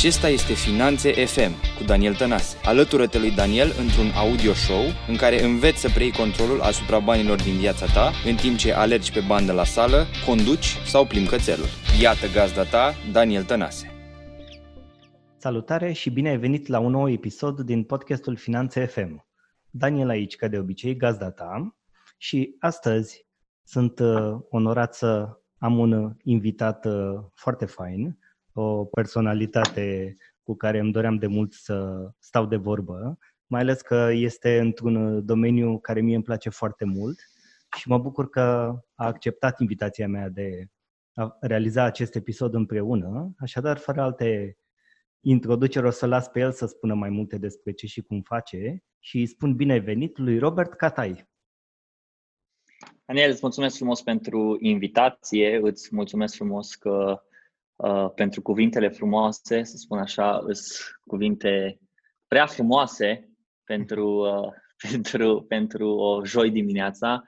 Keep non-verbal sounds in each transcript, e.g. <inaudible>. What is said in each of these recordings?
Acesta este Finanțe FM cu Daniel Tănase. Alătură-te lui Daniel într-un audio show în care înveți să preiei controlul asupra banilor din viața ta în timp ce alergi pe bandă la sală, conduci sau plimbi cățelul. Iată gazda ta, Daniel Tănase. Salutare și bine ai venit la un nou episod din podcastul Finanțe FM. Daniel aici, ca de obicei, gazda ta și astăzi sunt uh, onorat să am un invitat uh, foarte fain, o personalitate cu care îmi doream de mult să stau de vorbă, mai ales că este într-un domeniu care mie îmi place foarte mult și mă bucur că a acceptat invitația mea de a realiza acest episod împreună. Așadar, fără alte introduceri, o să las pe el să spună mai multe despre ce și cum face și îi spun bine venit lui Robert Catai. Daniel, îți mulțumesc frumos pentru invitație, îți mulțumesc frumos că uh, pentru cuvintele frumoase, să spun așa, sunt cuvinte prea frumoase pentru, uh, <laughs> pentru, pentru o joi dimineața.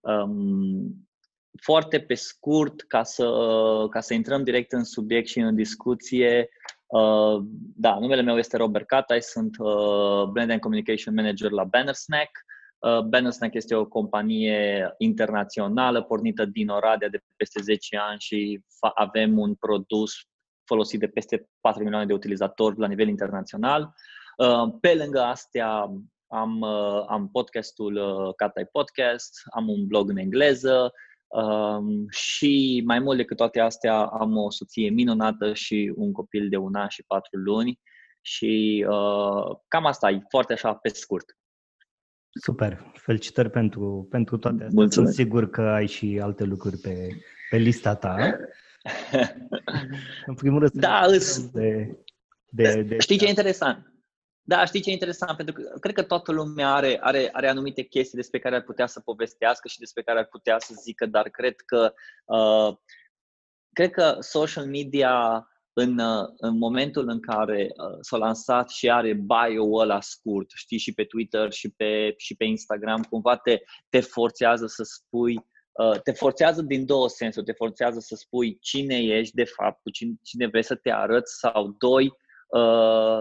Um, foarte pe scurt, ca să, ca să intrăm direct în subiect și în discuție, uh, da, numele meu este Robert Catai, sunt uh, Brand and Communication Manager la Banner Snack. Uh, Bannersnack este o companie internațională pornită din Oradea de peste 10 ani și avem un produs folosit de peste 4 milioane de utilizatori la nivel internațional. Uh, pe lângă astea am, uh, am podcastul Catai Podcast, am un blog în engleză um, și mai mult decât toate astea am o soție minunată și un copil de un an și patru luni și cam asta e foarte așa pe scurt. Super, felicitări pentru, pentru toate astea. Mulțumesc. Sunt sigur că ai și alte lucruri pe, pe lista ta. <laughs> În primul rând, da, îs... de, de, de... Știi ce e interesant? Da, știi ce e interesant? Pentru că cred că toată lumea are, are, are anumite chestii despre care ar putea să povestească și despre care ar putea să zică, dar cred că uh, cred că social media în, uh, în momentul în care uh, s-a lansat și are bio-ul ăla scurt, știi, și pe Twitter și pe, și pe Instagram, cumva te, te forțează să spui, uh, te forțează din două sensuri, te forțează să spui cine ești de fapt, cu cine, cine vrei să te arăți sau doi, uh,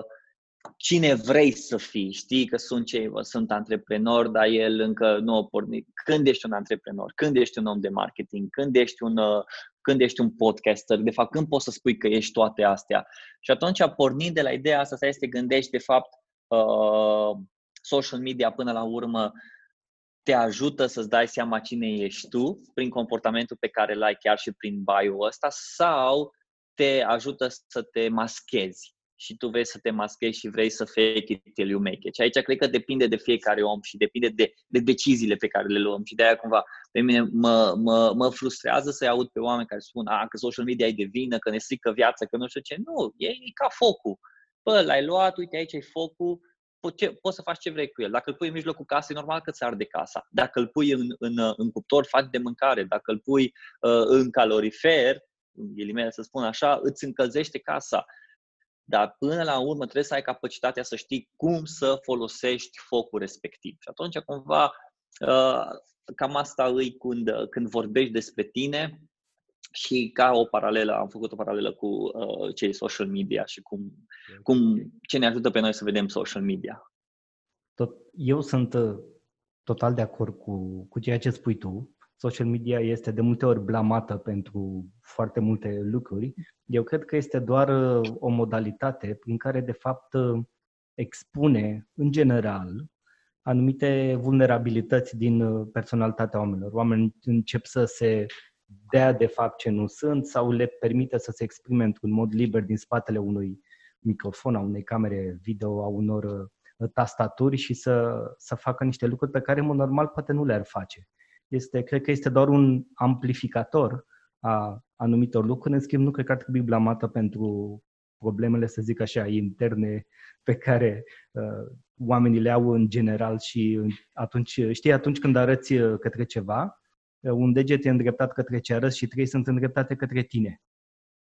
cine vrei să fii. Știi că sunt cei, sunt antreprenori, dar el încă nu a pornit. Când ești un antreprenor? Când ești un om de marketing? Când ești un, uh, când ești un podcaster? De fapt, când poți să spui că ești toate astea? Și atunci, pornind de la ideea asta, să te gândești, de fapt, uh, social media până la urmă te ajută să-ți dai seama cine ești tu prin comportamentul pe care l-ai chiar și prin bio ăsta sau te ajută să te maschezi și tu vrei să te maschezi și vrei să fake it till you make it. Și aici cred că depinde de fiecare om și depinde de, de deciziile pe care le luăm. Și de aia cumva pe mine mă, mă, mă frustrează să-i aud pe oameni care spun a, că social media e de vină, că ne strică viața, că nu știu ce. Nu, e, e ca focul. Bă, l-ai luat, uite aici e focul, po- ce, poți să faci ce vrei cu el. Dacă îl pui în mijlocul casei, e normal că ți arde casa. Dacă îl pui în, în, în cuptor, faci de mâncare. Dacă îl pui uh, în calorifer, în ghilimele să spun așa, îți încălzește casa. Dar până la urmă trebuie să ai capacitatea să știi cum să folosești focul respectiv. Și atunci cumva uh, cam asta îi când, când vorbești despre tine și ca o paralelă, am făcut o paralelă cu uh, cei social media și cum, cum, ce ne ajută pe noi să vedem social media. Tot, eu sunt uh, total de acord cu, cu ceea ce spui tu social media este de multe ori blamată pentru foarte multe lucruri, eu cred că este doar uh, o modalitate prin care, de fapt, uh, expune, în general, anumite vulnerabilități din uh, personalitatea oamenilor. Oamenii încep să se dea de fapt ce nu sunt sau le permite să se exprime într-un mod liber din spatele unui microfon, a unei camere video, a unor tastaturi și să, să facă niște lucruri pe care, în mod normal, poate nu le-ar face este, cred că este doar un amplificator a anumitor lucruri. În schimb, nu cred că ar trebui blamată pentru problemele, să zic așa, interne pe care uh, oamenii le au în general și atunci, știi, atunci când arăți uh, către ceva, uh, un deget e îndreptat către ce arăți și trei sunt îndreptate către tine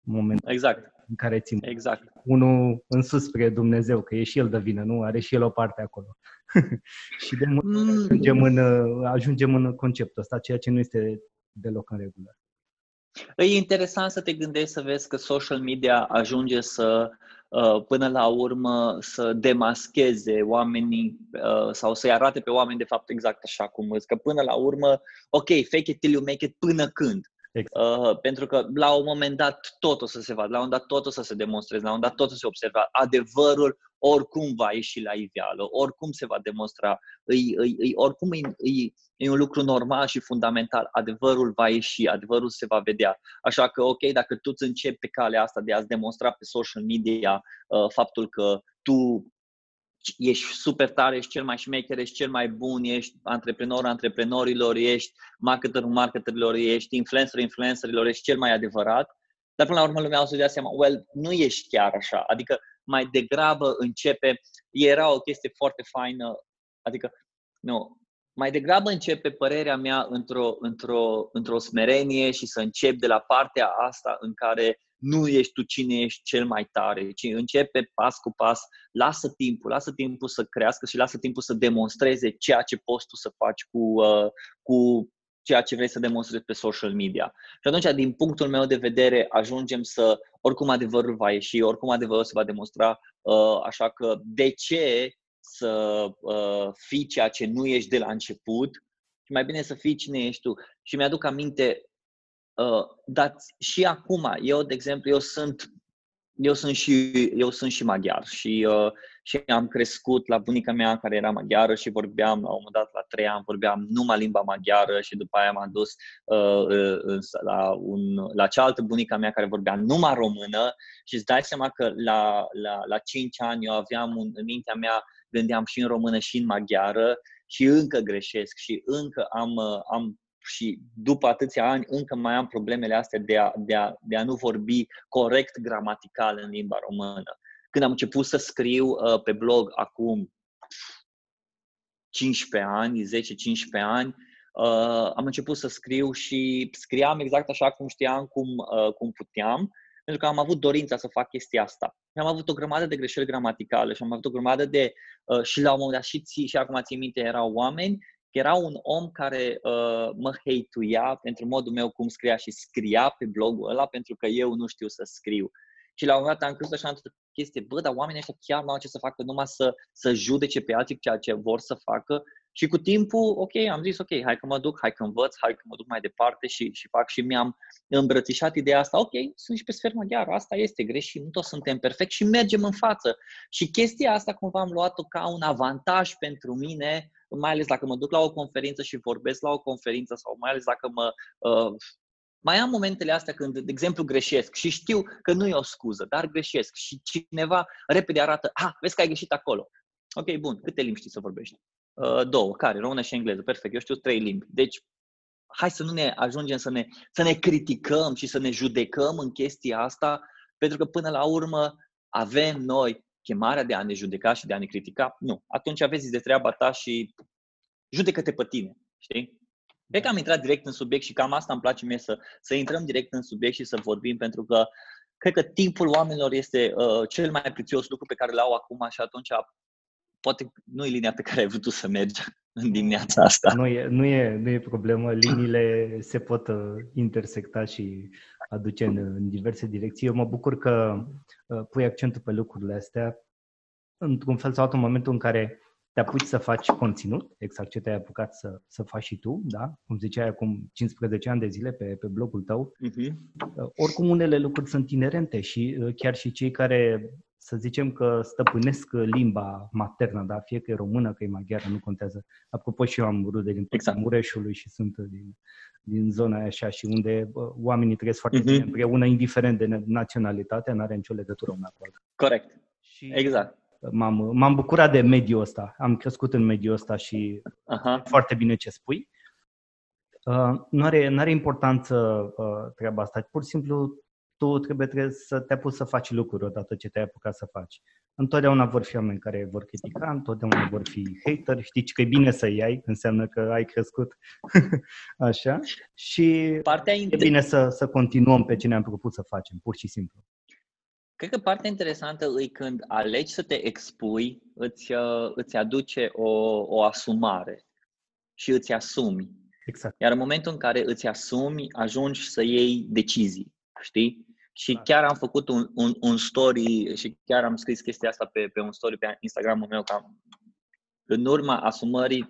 în momentul exact. În care țin. Exact. Unul în sus spre Dumnezeu, că e și el de vină, nu? Are și el o parte acolo. <laughs> și de mult mm. ajungem, în, ajungem în conceptul ăsta, ceea ce nu este deloc în regulă. E interesant să te gândești să vezi că social media ajunge să uh, până la urmă să demascheze oamenii uh, sau să-i arate pe oameni de fapt exact așa cum îți, că până la urmă, ok, fake it till you make it până când. Exact. Uh, pentru că la un moment dat tot o să se vadă, la un moment dat tot o să se demonstreze, la un moment dat tot o să se observe. Adevărul oricum va ieși la iveală, oricum se va demonstra, îi, îi, îi, oricum îi, îi, e un lucru normal și fundamental. Adevărul va ieși, adevărul se va vedea. Așa că, ok, dacă tu îți începi pe calea asta de a-ți demonstra pe social media uh, faptul că tu ești super tare, ești cel mai șmecher, ești cel mai bun, ești antreprenor antreprenorilor, ești marketerul marketerilor, ești influencer influencerilor, ești cel mai adevărat. Dar până la urmă lumea o să dea seama, well, nu ești chiar așa. Adică mai degrabă începe, era o chestie foarte faină, adică, nu, mai degrabă începe părerea mea într-o, într-o, într-o smerenie și să încep de la partea asta în care nu ești tu cine ești cel mai tare, ci începe pas cu pas, lasă timpul, lasă timpul să crească și lasă timpul să demonstreze ceea ce poți tu să faci cu, uh, cu ceea ce vrei să demonstrezi pe social media. Și atunci, din punctul meu de vedere, ajungem să, oricum adevărul va ieși, oricum adevărul se va demonstra, uh, așa că de ce să uh, fii ceea ce nu ești de la început și mai bine să fii cine ești tu. Și mi-aduc aminte, uh, dar și acum, eu, de exemplu, eu sunt eu sunt și, eu sunt și maghiar și, uh, și am crescut la bunica mea care era maghiară și vorbeam, la un moment dat, la trei ani, vorbeam numai limba maghiară și după aia m-am dus uh, uh, la, un, la cealaltă bunica mea care vorbea numai română și îți dai seama că la, la, la cinci ani eu aveam un, în mintea mea, gândeam și în română și în maghiară și încă greșesc și încă am, uh, am și după atâția ani încă mai am problemele astea de a, de a, de a nu vorbi corect gramatical în limba română. Când am început să scriu uh, pe blog acum 15 ani, 10-15 ani, uh, am început să scriu și scriam exact așa cum știam, cum, uh, cum puteam, pentru că am avut dorința să fac chestia asta. Am avut o grămadă de greșeli gramaticale și am avut o grămadă de... Uh, și la un moment dat și, ții, și acum ții minte, erau oameni era un om care uh, mă hate pentru modul meu cum scria și scria pe blogul ăla pentru că eu nu știu să scriu. Și la un moment dat am crezut așa într-o chestie, bă, dar oamenii ăștia chiar nu au ce să facă numai să, să judece pe alții ceea ce vor să facă. Și cu timpul, ok, am zis, ok, hai că mă duc, hai că învăț, hai că mă duc mai departe și, și fac și mi-am îmbrățișat ideea asta, ok, sunt și pe sferă maghiară, asta este greșit, nu toți suntem perfect și mergem în față. Și chestia asta cumva am luat-o ca un avantaj pentru mine mai ales dacă mă duc la o conferință și vorbesc la o conferință sau mai ales dacă mă... Uh, mai am momentele astea când, de exemplu, greșesc și știu că nu e o scuză, dar greșesc și cineva repede arată, ah, vezi că ai greșit acolo. Ok, bun, câte limbi știi să vorbești? Uh, două, care? Română și engleză. Perfect, eu știu trei limbi. Deci, hai să nu ne ajungem să ne, să ne criticăm și să ne judecăm în chestia asta, pentru că până la urmă avem noi chemarea de a ne judeca și de a ne critica, nu. Atunci aveți de treaba ta și judecă-te pe tine, știi? Cred că am intrat direct în subiect și cam asta îmi place mie să, să intrăm direct în subiect și să vorbim, pentru că cred că timpul oamenilor este uh, cel mai prețios lucru pe care l-au acum și atunci poate nu e linia pe care ai vrut tu să mergi în dimineața asta. Nu e, nu e, nu e problemă, liniile se pot uh, intersecta și aduce în, în diverse direcții. Eu mă bucur că uh, pui accentul pe lucrurile astea. Într-un fel sau altul, în momentul în care te apuci să faci conținut, exact ce te-ai apucat să, să faci și tu, da? cum ziceai acum 15 ani de zile pe, pe blogul tău. Uh-huh. Oricum unele lucruri sunt inerente și uh, chiar și cei care să zicem că stăpânesc limba maternă, da? fie că e română, că e maghiară, nu contează. Apropo și eu am rude din exact. Mureșului și sunt din, din zona aia așa și unde oamenii trăiesc foarte uh-huh. bine împreună, indiferent de naționalitate, nu are nicio legătură una cu alta. Corect. Și exact. M-am, m-am bucurat de mediul ăsta. Am crescut în mediul ăsta și uh-huh. foarte bine ce spui. Uh, nu are, nu are importanță uh, treaba asta. Pur și simplu tu trebuie, trebuie să te apuci să faci lucruri odată ce te-ai apucat să faci. Întotdeauna vor fi oameni care vor critica, întotdeauna vor fi hater, știi că e bine să iei, înseamnă că ai crescut <laughs> așa și Partea e bine să, să continuăm pe ce ne-am propus să facem, pur și simplu. Cred că partea interesantă e când alegi să te expui, îți, uh, îți aduce o, o asumare și îți asumi. Exact. Iar în momentul în care îți asumi, ajungi să iei decizii știi? Și chiar am făcut un, un, un story și chiar am scris chestia asta pe, pe un story pe Instagramul meu, că în urma asumării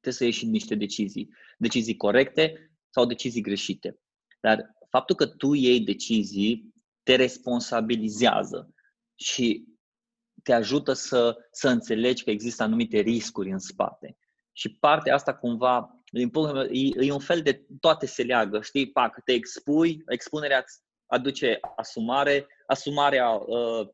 trebuie să ieși niște decizii. Decizii corecte sau decizii greșite. Dar faptul că tu iei decizii te responsabilizează și te ajută să, să înțelegi că există anumite riscuri în spate. Și partea asta cumva, din punctul meu, e, e un fel de toate se leagă, știi? Pac, te expui, expunerea aduce asumare, asumarea uh,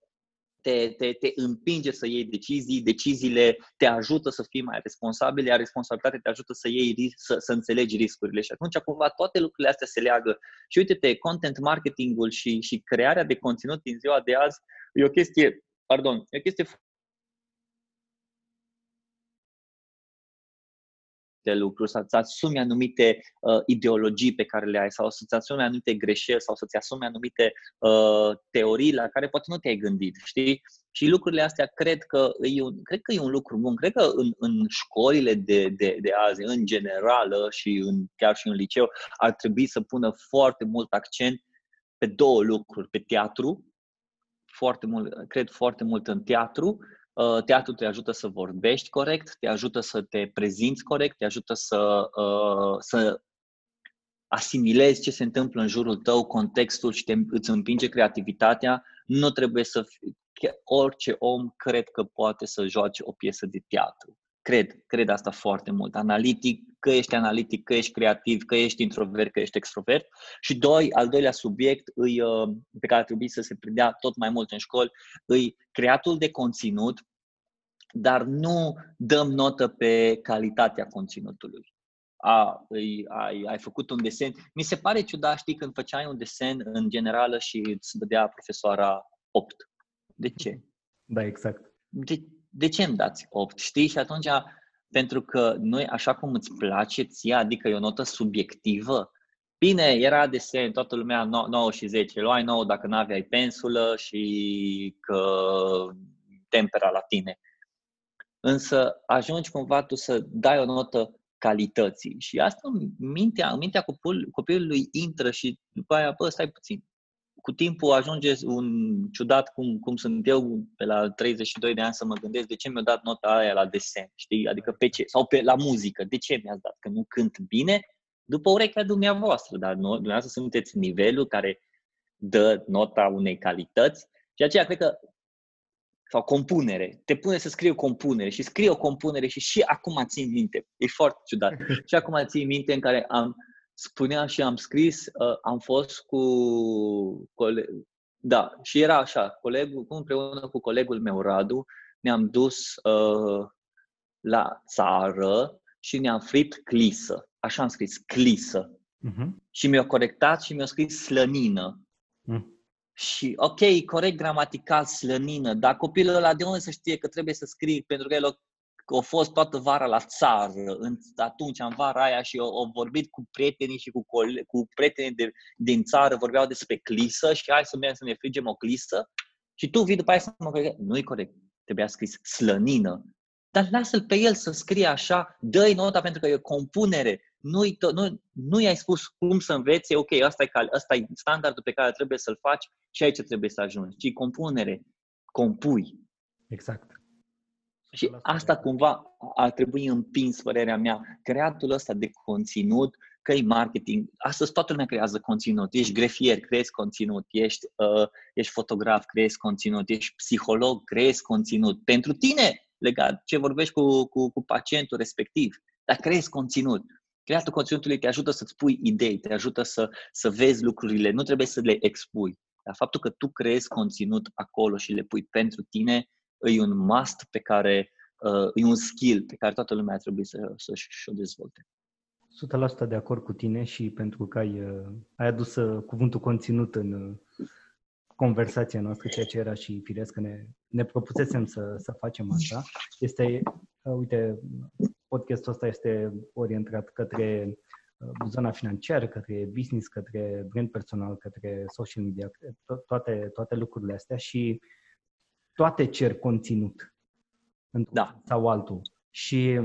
te, te, te împinge să iei decizii, deciziile te ajută să fii mai responsabil, iar responsabilitatea te ajută să iei să, să înțelegi riscurile. Și atunci, cumva, toate lucrurile astea se leagă. Și uite-te, content marketingul și, și crearea de conținut din ziua de azi e o chestie, pardon, e o chestie anumite lucruri, să-ți asumi anumite uh, ideologii pe care le ai sau să-ți asumi anumite greșeli sau să-ți asumi anumite uh, teorii la care poate nu te-ai gândit, știi? Și lucrurile astea cred că e un, cred că e un lucru bun. Cred că în, în școlile de, de, de azi, în general și în, chiar și în liceu, ar trebui să pună foarte mult accent pe două lucruri. Pe teatru, foarte mult, cred foarte mult în teatru Uh, teatru te ajută să vorbești corect, te ajută să te prezinți corect, te ajută să, uh, să asimilezi ce se întâmplă în jurul tău, contextul și te, îți împinge creativitatea. Nu trebuie să fii, orice om cred că poate să joace o piesă de teatru. Cred, cred asta foarte mult. Analitic, că ești analitic, că ești creativ, că ești introvert, că ești extrovert. Și doi, al doilea subiect îi, uh, pe care ar trebui să se predea tot mai mult în școli, îi creatul de conținut, dar nu dăm notă pe calitatea conținutului. A, îi, ai, ai făcut un desen. Mi se pare ciudat, știi, când făceai un desen în generală și îți dădea profesoara 8. De ce? Da, exact. De, de ce îmi dați 8? Știi? Și atunci, pentru că noi, așa cum îți place ție, adică e o notă subiectivă, Bine, era desen, toată lumea 9 și 10. Luai 9 dacă nu aveai pensulă și că tempera la tine. Însă ajungi cumva tu să dai o notă calității. Și asta în mintea, în mintea copil, copilului intră și după aia, bă, stai puțin, cu timpul ajunge un ciudat cum, cum sunt eu pe la 32 de ani să mă gândesc de ce mi-a dat nota aia la desen, știi? Adică pe ce? Sau pe, la muzică. De ce mi-ați dat? Că nu cânt bine? După urechea dumneavoastră, dar nu, dumneavoastră sunteți nivelul care dă nota unei calități și aceea cred că sau compunere. Te pune să scrii o compunere și scrie o compunere și și acum țin minte. E foarte ciudat. <laughs> și acum țin minte în care am spunea și am scris, uh, am fost cu cole- da, și era așa, colegul, împreună cu colegul meu Radu, ne-am dus uh, la țară și ne-am fript clisă. Așa am scris, clisă. Uh-huh. Și mi-a corectat și mi-a scris slănină. Uh-huh. Și, ok, corect gramatical, slănină, dar copilul ăla de unde să știe că trebuie să scrie, pentru că el a, a fost toată vara la țară, în, atunci, în vara aia, și au vorbit cu prietenii și cu, cole- cu prietenii de, din țară, vorbeau despre clisă și hai să mergem să ne frigem o clisă. Și tu vii după aia să mă nu-i corect, trebuia scris slănină. Dar lasă-l pe el să scrie așa, dă-i nota pentru că e o compunere, nu-i, nu, nu i-ai spus cum să înveți, ok, asta e, asta e standardul pe care trebuie să-l faci și aici trebuie să ajungi, ci compunere, compui. Exact. Și asta cumva ar trebui împins, părerea mea, creatul ăsta de conținut, că e marketing. Astăzi toată lumea creează conținut. Ești grefier, creezi conținut. Ești, uh, ești fotograf, creezi conținut. Ești psiholog, creezi conținut. Pentru tine, legat ce vorbești cu, cu, cu pacientul respectiv. Dar creezi conținut. Creatul conținutului te ajută să-ți pui idei, te ajută să, să vezi lucrurile, nu trebuie să le expui. Dar faptul că tu creezi conținut acolo și le pui pentru tine, e un must pe care, uh, e un skill pe care toată lumea trebuie să, să-și o dezvolte. 100% de acord cu tine și pentru că ai, uh, ai adus uh, cuvântul conținut în uh, conversația noastră, ceea ce era și firesc că ne, ne propusesem să, să facem asta. Este, uite, podcastul ăsta este orientat către uh, zona financiară, către business, către brand personal, către social media, to- toate, toate lucrurile astea și toate cer conținut într-un da. sau altul. Și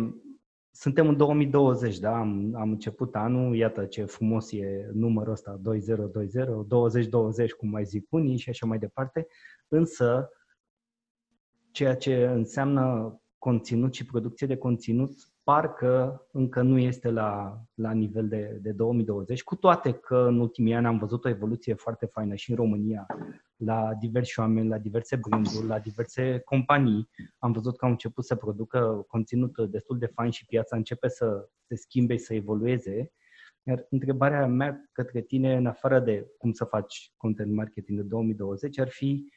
suntem în 2020, da? Am, am început anul, iată ce frumos e numărul ăsta, 2020, 2020, cum mai zic unii și așa mai departe, însă ceea ce înseamnă conținut și producție de conținut parcă încă nu este la, la nivel de, de 2020, cu toate că în ultimii ani am văzut o evoluție foarte faină și în România, la diversi oameni, la diverse branduri, la diverse companii. Am văzut că au început să producă conținut destul de fain și piața începe să se schimbe și să evolueze. Iar întrebarea mea către tine, în afară de cum să faci content marketing de 2020, ar fi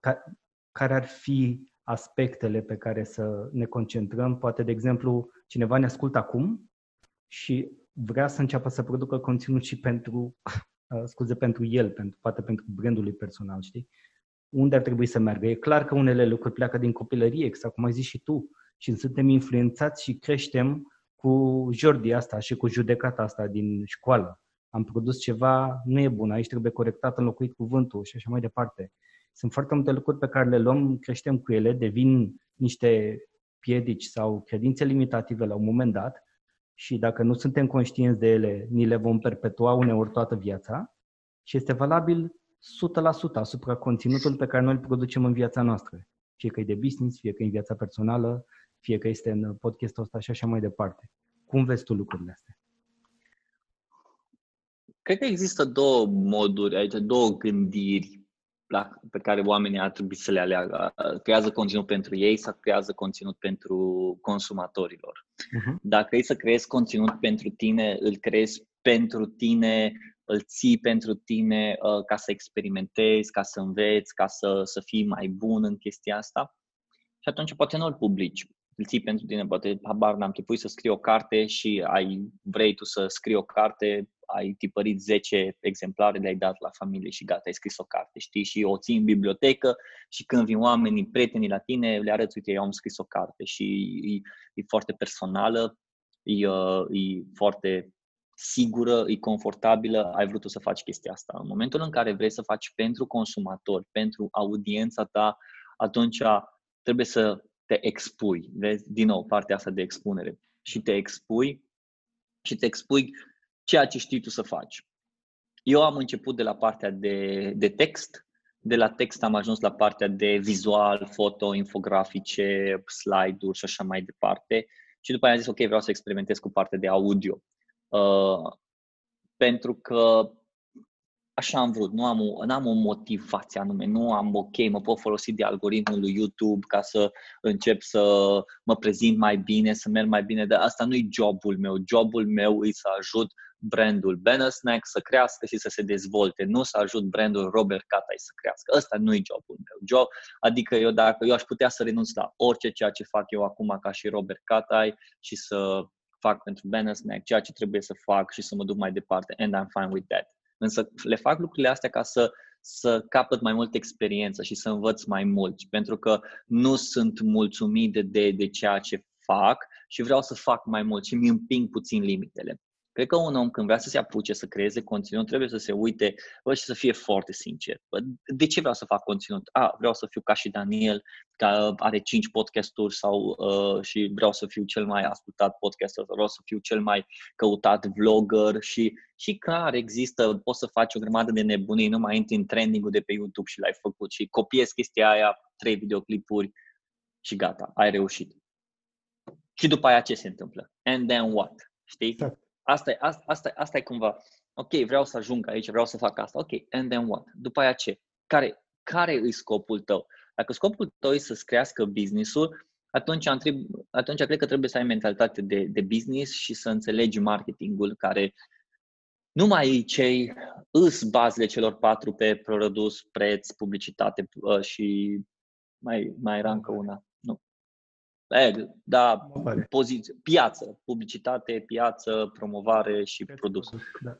ca, care ar fi aspectele pe care să ne concentrăm. Poate, de exemplu, cineva ne ascultă acum și vrea să înceapă să producă conținut și pentru, <laughs> uh, scuze, pentru el, pentru, poate pentru brandul lui personal, știi? Unde ar trebui să meargă? E clar că unele lucruri pleacă din copilărie, exact cum ai zis și tu, și suntem influențați și creștem cu jordia asta și cu judecata asta din școală. Am produs ceva, nu e bun, aici trebuie corectat, înlocuit cuvântul și așa mai departe. Sunt foarte multe lucruri pe care le luăm, creștem cu ele, devin niște piedici sau credințe limitative la un moment dat și dacă nu suntem conștienți de ele, ni le vom perpetua uneori toată viața și este valabil 100% asupra conținutului pe care noi îl producem în viața noastră. Fie că e de business, fie că e în viața personală, fie că este în podcastul ăsta și așa mai departe. Cum vezi tu lucrurile astea? Cred că există două moduri aici, două gândiri la, pe care oamenii ar trebui să le aleagă. Creează conținut pentru ei sau creează conținut pentru consumatorilor. Uh-huh. Dacă e să creezi conținut pentru tine, îl creezi pentru tine, îl ții pentru tine uh, ca să experimentezi, ca să înveți, ca să, să fii mai bun în chestia asta. Și atunci poate nu îl publici. Îl ții pentru tine, poate, habar n-am, te pui să scrii o carte și ai, vrei tu să scrii o carte ai tipărit 10 exemplare, le-ai dat la familie și gata, ai scris o carte, știi? Și o ții în bibliotecă și când vin oamenii, prietenii la tine, le arăți, uite, eu am scris o carte și e, e foarte personală, e, uh, e foarte sigură, e confortabilă, ai vrut să faci chestia asta. În momentul în care vrei să faci pentru consumatori, pentru audiența ta, atunci trebuie să te expui. Vezi? Din nou, partea asta de expunere. Și te expui și te expui ceea ce știi tu să faci. Eu am început de la partea de, de text, de la text am ajuns la partea de vizual, foto, infografice, slide-uri și așa mai departe. Și după aia am zis, ok, vreau să experimentez cu partea de audio. Uh, pentru că așa am vrut, nu am, o, nu am o motivație anume, nu am ok, mă pot folosi de algoritmul lui YouTube ca să încep să mă prezint mai bine, să merg mai bine, dar asta nu e jobul meu. Jobul meu e să ajut brandul Banner Snack să crească și să se dezvolte, nu să ajut brandul Robert Catai să crească. Ăsta nu e jobul meu. Job, adică eu dacă eu aș putea să renunț la orice ceea ce fac eu acum ca și Robert Catai și să fac pentru Banner Snack ceea ce trebuie să fac și să mă duc mai departe and I'm fine with that. Însă le fac lucrurile astea ca să, să capăt mai multă experiență și să învăț mai mult, pentru că nu sunt mulțumit de, de, de ceea ce fac și vreau să fac mai mult și mi împing puțin limitele. Cred că un om când vrea să se apuce să creeze conținut, trebuie să se uite bă, și să fie foarte sincer. Bă, de ce vreau să fac conținut? A, vreau să fiu ca și Daniel, care are 5 podcasturi sau uh, și vreau să fiu cel mai ascultat podcaster, sau vreau să fiu cel mai căutat vlogger și, și clar există, poți să faci o grămadă de nebunii, nu mai intri în trending de pe YouTube și l-ai făcut și copiezi chestia aia, trei videoclipuri și gata, ai reușit. Și după aia ce se întâmplă? And then what? Știi? Exact. Asta e, asta, asta, asta e cumva, ok, vreau să ajung aici, vreau să fac asta, ok, and then what? După aia ce? Care, care e scopul tău? Dacă scopul tău e să-ți crească business-ul, atunci, atunci cred că trebuie să ai mentalitate de, de business și să înțelegi marketingul care nu mai cei îs bazele celor patru pe produs, preț, publicitate uh, și mai, mai era încă una. E, da, poziție, piață, publicitate, piață, promovare și produs. Da.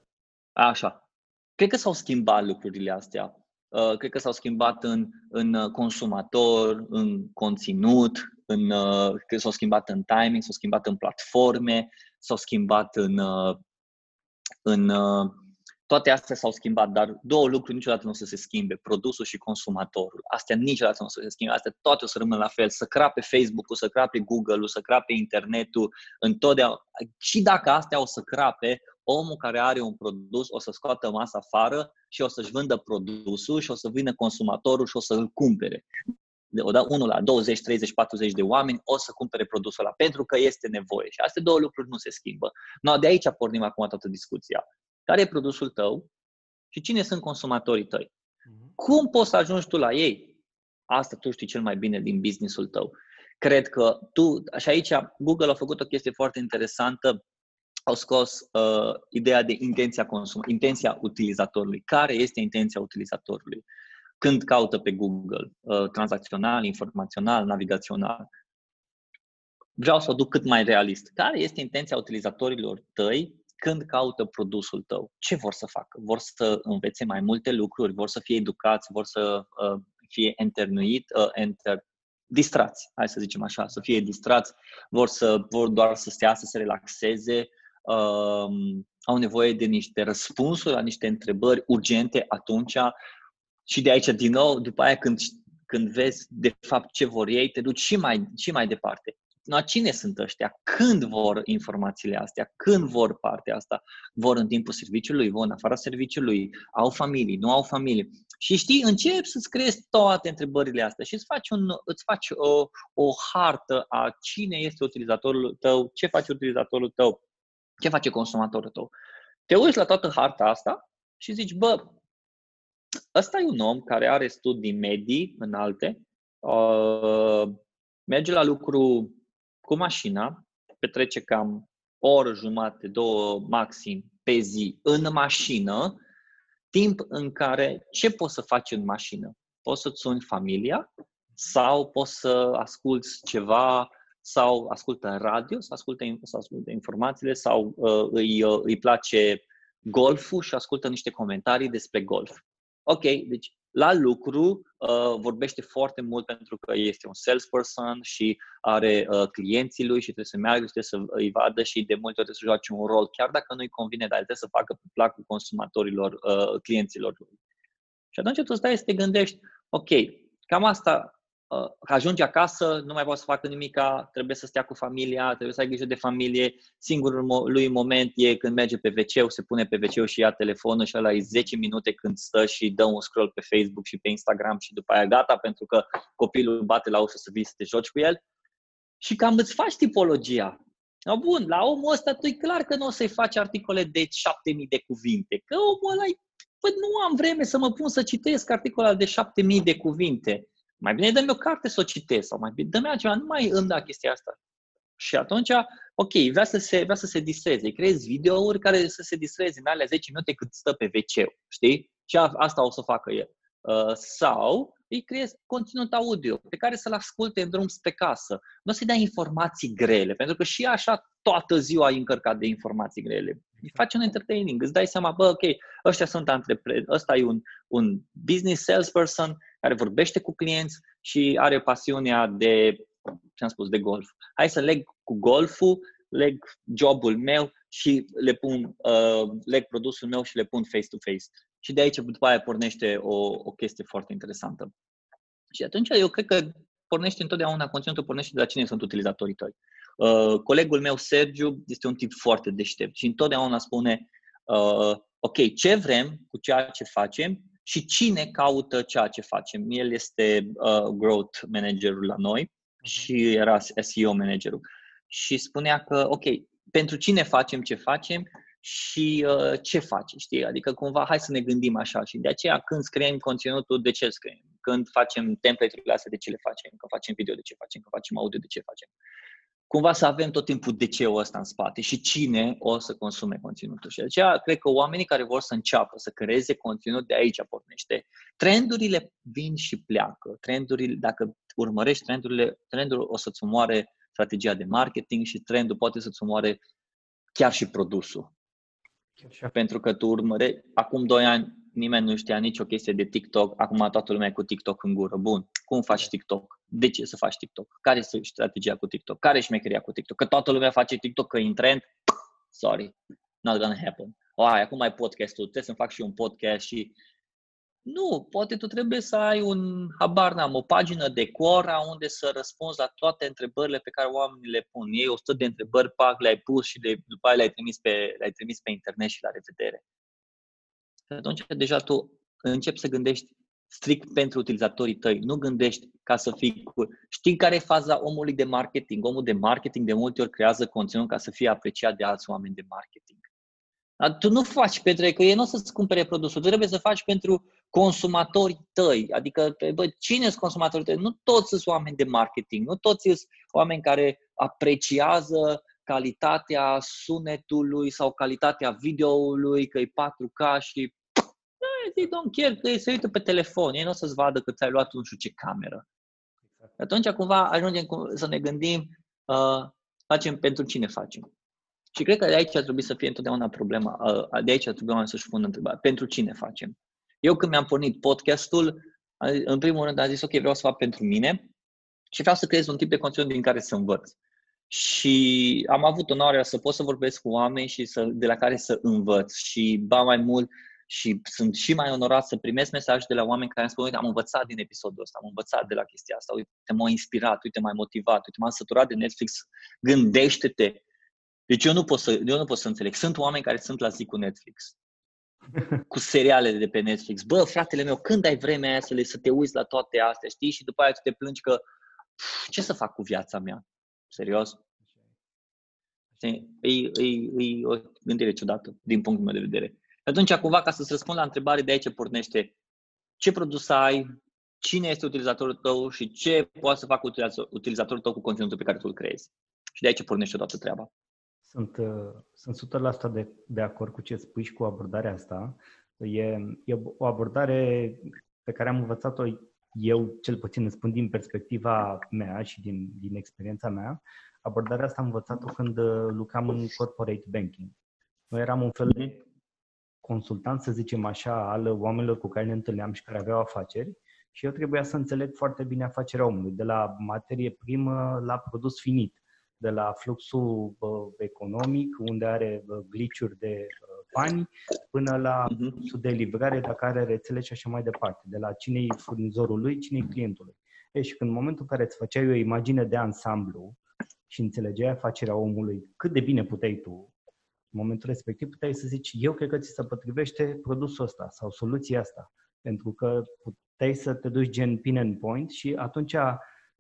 Așa. Cred că s-au schimbat lucrurile astea. Uh, cred că s-au schimbat în, în consumator, în conținut, în, uh, cred că s-au schimbat în timing, s-au schimbat în platforme, s-au schimbat în, uh, în toate astea s-au schimbat, dar două lucruri niciodată nu o să se schimbe, produsul și consumatorul. Astea niciodată nu o să se schimbe, astea toate o să rămână la fel, să crape Facebook-ul, să crape Google-ul, să crape internetul, întotdeauna. Și dacă astea o să crape, omul care are un produs o să scoată masa afară și o să-și vândă produsul și o să vină consumatorul și o să îl cumpere. Da, unul la 20, 30, 40 de oameni o să cumpere produsul ăla pentru că este nevoie. Și astea două lucruri nu se schimbă. No, de aici pornim acum toată discuția. Care e produsul tău și cine sunt consumatorii tăi? Mhm. Cum poți să ajungi tu la ei? Asta tu știi cel mai bine din businessul tău. Cred că tu, și aici Google a făcut o chestie foarte interesantă, au scos uh, ideea de intenția consum, intenția utilizatorului. Care este intenția utilizatorului? Când caută pe Google, uh, tranzacțional, informațional, navigațional. Vreau să o duc cât mai realist. Care este intenția utilizatorilor tăi când caută produsul tău? Ce vor să facă? Vor să învețe mai multe lucruri, vor să fie educați, vor să uh, fie internuit, uh, enter, distrați, hai să zicem așa, să fie distrați, vor, să, vor doar să stea, să se relaxeze, uh, au nevoie de niște răspunsuri la niște întrebări urgente atunci și de aici, din nou, după aia când, când vezi de fapt ce vor ei, te duci și mai, și mai departe. No, cine sunt ăștia? Când vor informațiile astea? Când vor partea asta? Vor în timpul serviciului? Vor în afara serviciului? Au familii? Nu au familii? Și știi, începi să-ți creezi toate întrebările astea și îți faci, un, îți faci o, o hartă a cine este utilizatorul tău, ce face utilizatorul tău, ce face consumatorul tău. Te uiți la toată harta asta și zici, bă, ăsta e un om care are studii medii înalte, uh, merge la lucru cu mașina, petrece cam o oră jumate, două maxim pe zi în mașină, timp în care ce poți să faci în mașină? Poți să-ți suni familia sau poți să asculți ceva sau ascultă radio, sau ascultă, sau ascultă informațiile sau uh, îi, uh, îi place golful și ascultă niște comentarii despre golf. Ok, deci la lucru uh, vorbește foarte mult pentru că este un salesperson și are uh, clienții lui și trebuie să meargă și trebuie să îi vadă și de multe ori trebuie să joace un rol, chiar dacă nu-i convine, dar trebuie să facă pe placul consumatorilor, uh, clienților lui. Și atunci tu stai să te gândești, ok, cam asta uh, ajunge acasă, nu mai poate să facă nimic, trebuie să stea cu familia, trebuie să ai grijă de familie. Singurul lui moment e când merge pe wc se pune pe wc și ia telefonul și ăla e 10 minute când stă și dă un scroll pe Facebook și pe Instagram și după aia gata pentru că copilul bate la ușă să vii să te joci cu el. Și cam îți faci tipologia. No, bun, la omul ăsta tu e clar că nu o să-i faci articole de 7000 de cuvinte, că omul ăla Păi nu am vreme să mă pun să citesc articole de 7000 de cuvinte. Mai bine dă-mi o carte să o citesc sau mai bine dă-mi altceva, nu mai îmi da chestia asta. Și atunci, ok, vrea să se, vrea să se distreze, creezi videouri care să se distreze în alea 10 minute cât stă pe wc știi? Și asta o să facă el. Uh, sau îi creezi conținut audio pe care să-l asculte în drum spre casă. Nu o să-i dai informații grele, pentru că și așa toată ziua ai încărcat de informații grele. Îi faci un entertaining, îți dai seama, bă, ok, ăștia sunt antreprenori, ăsta e un, un business salesperson care vorbește cu clienți și are pasiunea de, ce am spus, de golf. Hai să leg cu golful, leg jobul meu și le pun, uh, leg produsul meu și le pun face-to-face. Și de aici, după aia, pornește o, o chestie foarte interesantă. Și atunci eu cred că pornește întotdeauna, conținutul pornește de la cine sunt utilizatorii tăi. Uh, colegul meu, Sergiu, este un tip foarte deștept și întotdeauna spune uh, ok, ce vrem cu ceea ce facem și cine caută ceea ce facem. El este uh, growth managerul la noi uh-huh. și era SEO managerul. Și spunea că, ok, pentru cine facem ce facem și uh, ce face, știi? Adică cumva hai să ne gândim așa și de aceea când scriem conținutul, de ce scriem? Când facem template-urile astea, de ce le facem? Când facem video, de ce facem? Când facem audio, de ce facem? cumva să avem tot timpul de ce ăsta în spate și cine o să consume conținutul. Și de aceea cred că oamenii care vor să înceapă să creeze conținut de aici pornește. Trendurile vin și pleacă. Trendurile, dacă urmărești trendurile, trendul o să-ți omoare strategia de marketing și trendul poate să-ți omoare chiar și produsul. Chiar Pentru că tu urmărești, acum 2 ani nimeni nu știa nicio chestie de TikTok, acum toată lumea e cu TikTok în gură. Bun, cum faci TikTok? De ce să faci TikTok? Care este strategia cu TikTok? Care e șmecheria cu TikTok? Că toată lumea face TikTok, că e în trend? Sorry, not gonna happen. ai, acum ai podcastul, trebuie să fac și un podcast și nu, poate tu trebuie să ai un, habar n-am, o pagină de Quora unde să răspunzi la toate întrebările pe care oamenii le pun. Ei 100 de întrebări, pac, le-ai pus și de, după aia le-ai trimis, pe, le-ai trimis pe internet și la revedere. Și atunci deja tu începi să gândești strict pentru utilizatorii tăi. Nu gândești ca să fii cu... Știi care e faza omului de marketing? Omul de marketing de multe ori creează conținut ca să fie apreciat de alți oameni de marketing. Dar tu nu faci pentru că ei nu o să-ți cumpere produsul, tu trebuie să faci pentru consumatorii tăi. Adică, bă, cine sunt consumatorii tăi? Nu toți sunt oameni de marketing, nu toți sunt oameni care apreciază calitatea sunetului sau calitatea videoului, că e 4K și they don't care, că ei se uită pe telefon, ei nu o să-ți vadă că ți-ai luat nu știu ce cameră. Exact. Atunci cumva ajungem să ne gândim, uh, facem pentru cine facem. Și cred că de aici ar trebui să fie întotdeauna problema, uh, de aici ar trebui să-și pună întrebarea, pentru cine facem. Eu când mi-am pornit podcastul, în primul rând am zis, ok, vreau să fac pentru mine și vreau să creez un tip de conținut din care să învăț. Și am avut onoarea să pot să vorbesc cu oameni și să, de la care să învăț. Și ba mai mult, și sunt și mai onorat să primesc mesaje de la oameni care îmi spun, uite, am învățat din episodul ăsta, am învățat de la chestia asta, uite, m-a inspirat, uite, m-a motivat, uite, m-am săturat de Netflix, gândește-te. Deci eu nu, pot să, eu nu pot să înțeleg. Sunt oameni care sunt la zi cu Netflix. Cu seriale de pe Netflix. Bă, fratele meu, când ai vremea aia să, le, să te uiți la toate astea, știi? Și după aia tu te plângi că ce să fac cu viața mea? Serios? E, e, e, e o gândire ciudată, din punctul meu de vedere. Atunci, cumva, ca să-ți răspund la întrebare, de aici pornește ce produs ai, cine este utilizatorul tău și ce poate să facă utilizatorul tău cu conținutul pe care tu îl creezi. Și de aici pornește toată treaba. Sunt, uh, sunt 100% de, de acord cu ce spui și cu abordarea asta. E, e o abordare pe care am învățat-o eu, cel puțin îmi spun din perspectiva mea și din, din experiența mea. Abordarea asta am învățat-o când uh, lucram în corporate banking. Noi eram un fel de mhm consultant, să zicem așa, al oamenilor cu care ne întâlneam și care aveau afaceri și eu trebuia să înțeleg foarte bine afacerea omului, de la materie primă la produs finit, de la fluxul uh, economic, unde are uh, gliciuri de uh, bani, până la mhm. fluxul de livrare, dacă are rețele și așa mai departe, de la cine e furnizorul lui, cine e clientului. E, și când în momentul în care îți făceai o imagine de ansamblu și înțelegeai afacerea omului cât de bine puteai tu, în momentul respectiv puteai să zici, eu cred că ți se potrivește produsul ăsta sau soluția asta. Pentru că puteai să te duci gen pin and point și atunci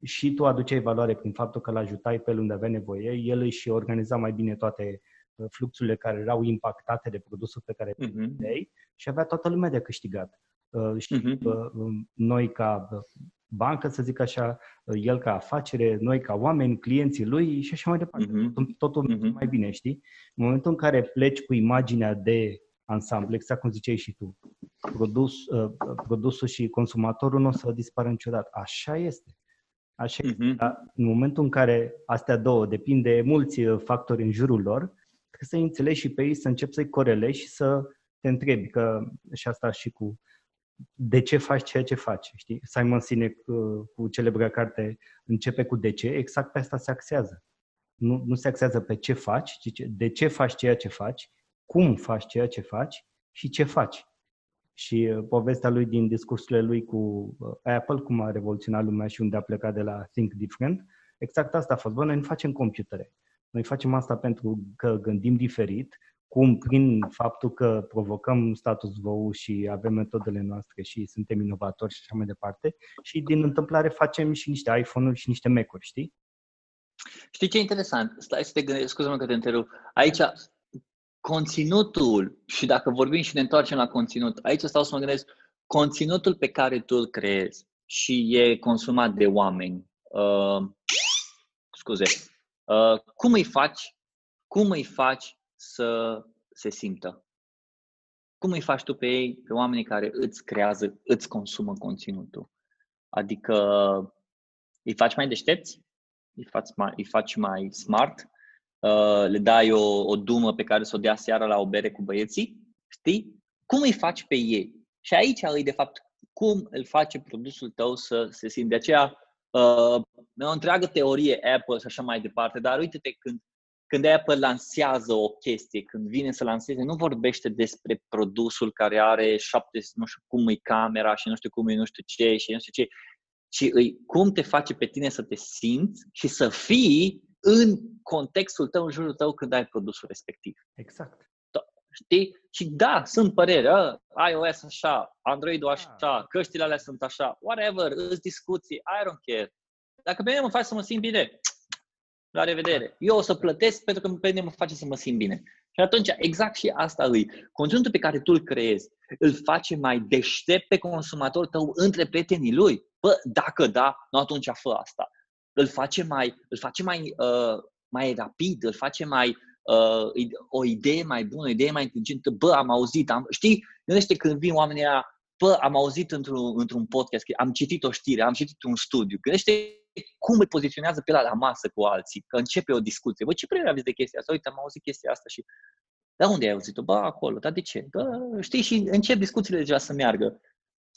și tu aduceai valoare prin faptul că l-ajutai pe unde avea nevoie, el își organiza mai bine toate uh, fluxurile care erau impactate de produsul pe care uh-huh. și avea toată lumea de câștigat. Uh, și uh-huh. noi ca bancă, să zic așa, el ca afacere, noi ca oameni, clienții lui și așa mai departe. Uh-huh. Totul uh-huh. mai bine, știi? În momentul în care pleci cu imaginea de ansamblu, exact cum ziceai și tu, produs, uh, produsul și consumatorul nu o să dispară niciodată. Așa este. Așa uh-huh. este. Dar în momentul în care astea două depind de mulți uh, factori în jurul lor, trebuie să înțelegi și pe ei, să începi să-i corelezi și să te întrebi, că și asta și cu de ce faci ceea ce faci. Știi? Simon Sinek cu, cu celebra carte începe cu de ce, exact pe asta se axează. Nu, nu se axează pe ce faci, ci de ce faci ceea ce faci, cum faci ceea ce faci și ce faci. Și uh, povestea lui din discursurile lui cu uh, Apple, cum a revoluționat lumea și unde a plecat de la Think Different, exact asta a fost. Bă, noi nu facem computere. Noi facem asta pentru că gândim diferit, cum prin faptul că provocăm status quo și avem metodele noastre și suntem inovatori și așa mai departe și din întâmplare facem și niște iPhone-uri și niște Mac-uri, știi? Știi ce e interesant? Stai să te gândești, scuze-mă că te întrerup. Aici, conținutul, și dacă vorbim și ne întoarcem la conținut, aici stau să mă gândesc, conținutul pe care tu îl creezi și e consumat de oameni, uh, scuze, uh, cum îi faci, cum îi faci să se simtă. Cum îi faci tu pe ei, pe oamenii care îți creează, îți consumă conținutul? Adică îi faci mai deștepți? Îi faci mai, îi faci mai smart? Uh, le dai o, o dumă pe care să o dea seara la o bere cu băieții? Știi? Cum îi faci pe ei? Și aici e de fapt cum îl face produsul tău să se simte. De aceea, uh, o întreagă teorie Apple și așa mai departe, dar uite-te când când Apple lansează o chestie, când vine să lanseze, nu vorbește despre produsul care are șapte, nu știu cum e camera și nu știu cum e nu știu ce și nu știu ce, ci îi, cum te face pe tine să te simți și să fii în contextul tău, în jurul tău când ai produsul respectiv. Exact. Da, știi? Și da, sunt păreri, a, iOS așa, Android-ul da. așa, căștile alea sunt așa, whatever, îți discuții, I don't care. Dacă pe mine mă faci să mă simt bine, <tsk> la revedere. Eu o să plătesc pentru că pe mine mă face să mă simt bine. Și atunci, exact și asta îi. Conținutul pe care tu îl creezi, îl face mai deștept pe consumatorul tău între prietenii lui? Bă, dacă da, nu atunci fă asta. Îl face mai, îl face mai, uh, mai rapid, îl face mai uh, o idee mai bună, o idee mai inteligentă. Bă, am auzit, am, știi, gândește când vin oamenii aia, bă, am auzit într-un, într-un podcast, am citit o știre, am citit un studiu. Gândește cum îi poziționează pe la la masă cu alții, că începe o discuție. Bă, ce părere aveți de chestia asta? Uite, am auzit chestia asta și... Dar unde ai auzit-o? Bă, acolo. Dar de ce? Bă, știi, și încep discuțiile deja să meargă.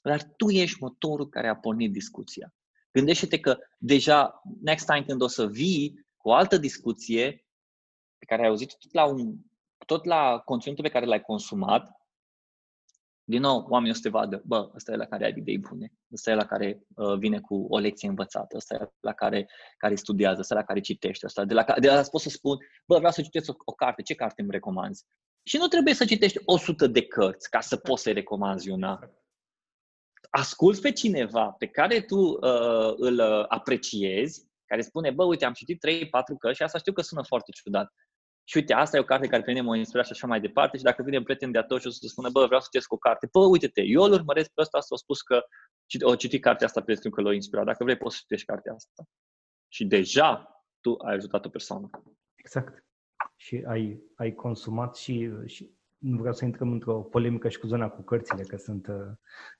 Dar tu ești motorul care a pornit discuția. Gândește-te că deja, next time când o să vii cu o altă discuție pe care ai auzit tot la, un, tot la conținutul pe care l-ai consumat, din nou, oamenii o să te vadă, bă, ăsta e la care ai idei bune, ăsta e la care uh, vine cu o lecție învățată, ăsta e la care, care studiază, ăsta e la care citește, ăsta de la, de la pot să spun, bă, vreau să citesc o, o carte, ce carte îmi recomanzi? Și nu trebuie să citești 100 de cărți ca să poți să-i recomanzi una. Asculți pe cineva pe care tu uh, îl uh, apreciezi, care spune, bă, uite, am citit 3-4 cărți și asta știu că sună foarte ciudat. Și uite, asta e o carte care pe mine mă inspira și așa mai departe și dacă vine un prieten de atunci și o să spună, bă, vreau să citesc o carte, bă, uite-te, eu îl urmăresc pe ăsta, s-a spus că o citit cartea asta pentru că l-a inspirat. Dacă vrei, poți să citești cartea asta. Și deja tu ai ajutat o persoană. Exact. Și ai, ai consumat și, și nu vreau să intrăm într-o polemică și cu zona cu cărțile, că sunt, uh,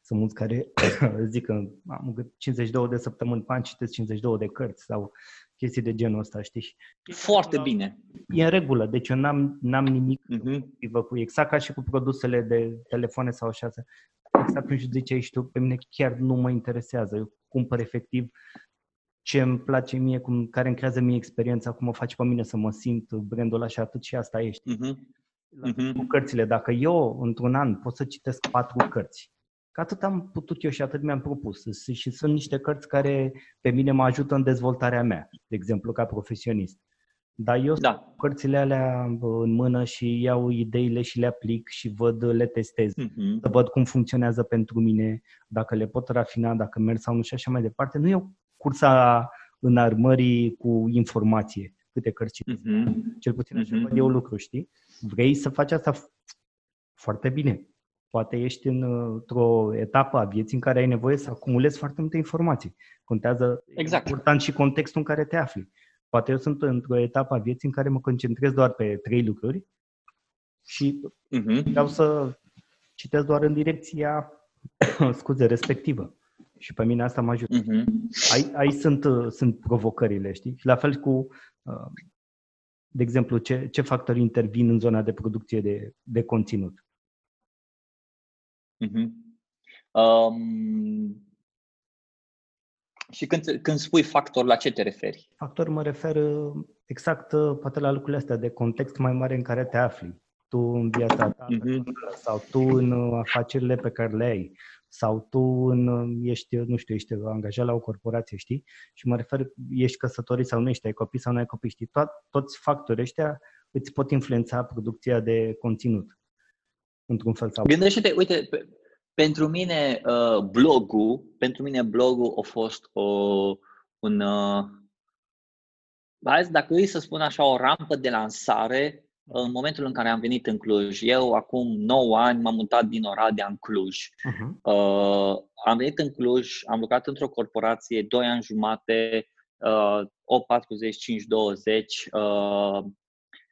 sunt mulți care <coughs> zic că am 52 de săptămâni pe an, citesc 52 de cărți sau chestii de genul ăsta, știi? Foarte bine. E în regulă, deci eu n-am, n-am nimic uh-huh. cu exact ca și cu produsele de telefoane sau așa. Exact cum ziceai și tu, pe mine chiar nu mă interesează. Eu cumpăr efectiv ce îmi place mie, cum, care îmi creează mie experiența, cum mă face pe mine să mă simt brandul ăla și atât și asta ești. Uh-huh. Uh-huh. Cu cărțile, dacă eu într-un an pot să citesc patru cărți, Că atât am putut eu și atât mi-am propus. Și sunt niște cărți care pe mine mă ajută în dezvoltarea mea, de exemplu, ca profesionist. Dar eu da. cărțile alea în mână și iau ideile și le aplic și văd, le testez, uh-huh. să văd cum funcționează pentru mine, dacă le pot rafina, dacă merg sau nu și așa mai departe. Nu e o cursa în armării cu informație, câte cărți uh-huh. Cel puțin așa uh-huh. văd eu lucru, știi? Vrei să faci asta foarte bine. Poate ești într-o etapă a vieții în care ai nevoie să acumulezi foarte multe informații. Contează exact. important și contextul în care te afli. Poate eu sunt într-o etapă a vieții în care mă concentrez doar pe trei lucruri și uh-huh. vreau să citesc doar în direcția <coughs> scuze, respectivă. Și pe mine asta mă ajută. Uh-huh. Aici, aici sunt, sunt provocările, știi? Și la fel cu, uh, de exemplu, ce, ce factori intervin în zona de producție de, de conținut. Uh-huh. Um, și când, când spui factor, la ce te referi? Factor mă refer uh, exact uh, poate la lucrurile astea de context mai mare în care te afli. Tu în viața ta uh-huh. sau tu în uh, afacerile pe care le ai sau tu în, ești, nu știu, ești angajat la o corporație, știi? Și mă refer, ești căsătorit sau nu ești, ai copii sau nu ai copii, știi? To- toți factorii ăștia îți pot influența producția de conținut într-un fel sau Gândește-te, uite, pentru mine uh, blogul, pentru mine blogul a fost o, un, uh, hai, dacă îi să spun așa, o rampă de lansare în momentul în care am venit în Cluj. Eu, acum 9 ani, m-am mutat din Oradea în Cluj. Uh-huh. Uh, am venit în Cluj, am lucrat într-o corporație 2 ani jumate, uh, 8.45-20, uh,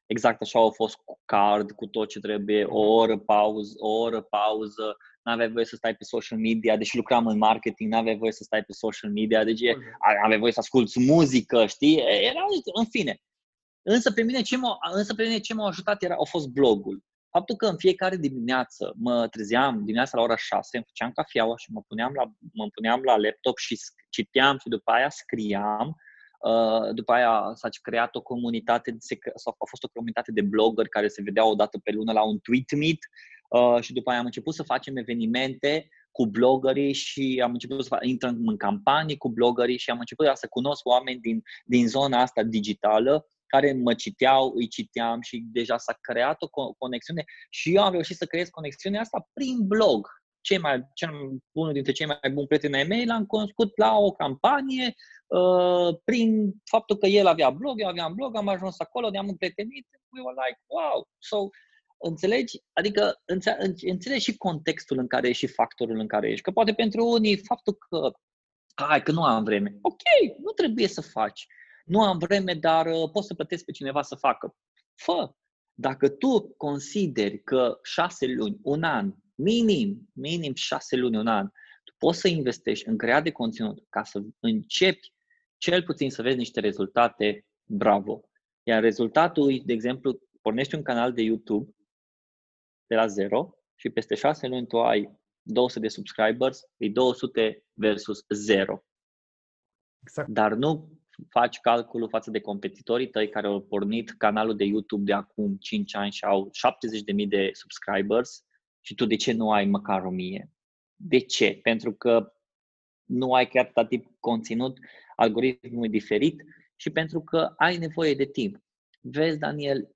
exact așa au fost cu card, cu tot ce trebuie, o oră pauză, o oră pauză, n-aveai voie să stai pe social media, deși lucram în marketing, n-aveai voie să stai pe social media, deci aveai voie să asculti muzică, știi? Era, în fine. Însă pe mine ce m-a, însă pe mine ce m-a ajutat era, a fost blogul. Faptul că în fiecare dimineață mă trezeam dimineața la ora 6, îmi făceam cafeaua și mă puneam la, mă puneam la laptop și citeam și după aia scriam Uh, după aia s-a creat o comunitate, sau a fost o comunitate de blogger care se vedeau o dată pe lună la un tweet meet uh, și după aia am început să facem evenimente cu bloggerii și am început să intrăm în campanii cu bloggerii și am început să cunosc oameni din, din zona asta digitală care mă citeau, îi citeam și deja s-a creat o conexiune și eu am reușit să creez conexiunea asta prin blog. Cei mai, cel, unul dintre cei mai buni prieteni ai mei l-am cunoscut la o campanie uh, prin faptul că el avea blog, eu aveam blog, am ajuns acolo, ne-am împrietenit, we were like, wow! So, înțelegi? Adică înțelegi și contextul în care ești și factorul în care ești. Că poate pentru unii faptul că, hai, că nu am vreme. Ok, nu trebuie să faci. Nu am vreme, dar uh, pot să plătesc pe cineva să facă. Fă! Dacă tu consideri că șase luni, un an, minim, minim șase luni, un an, tu poți să investești în creat de conținut ca să începi cel puțin să vezi niște rezultate, bravo. Iar rezultatul, de exemplu, pornești un canal de YouTube de la zero și peste șase luni tu ai 200 de subscribers, e 200 versus 0. Exact. Dar nu faci calculul față de competitorii tăi care au pornit canalul de YouTube de acum 5 ani și au 70.000 de subscribers și tu de ce nu ai măcar 1000? De ce? Pentru că nu ai chiar atât tip conținut, algoritmul e diferit și pentru că ai nevoie de timp. Vezi, Daniel,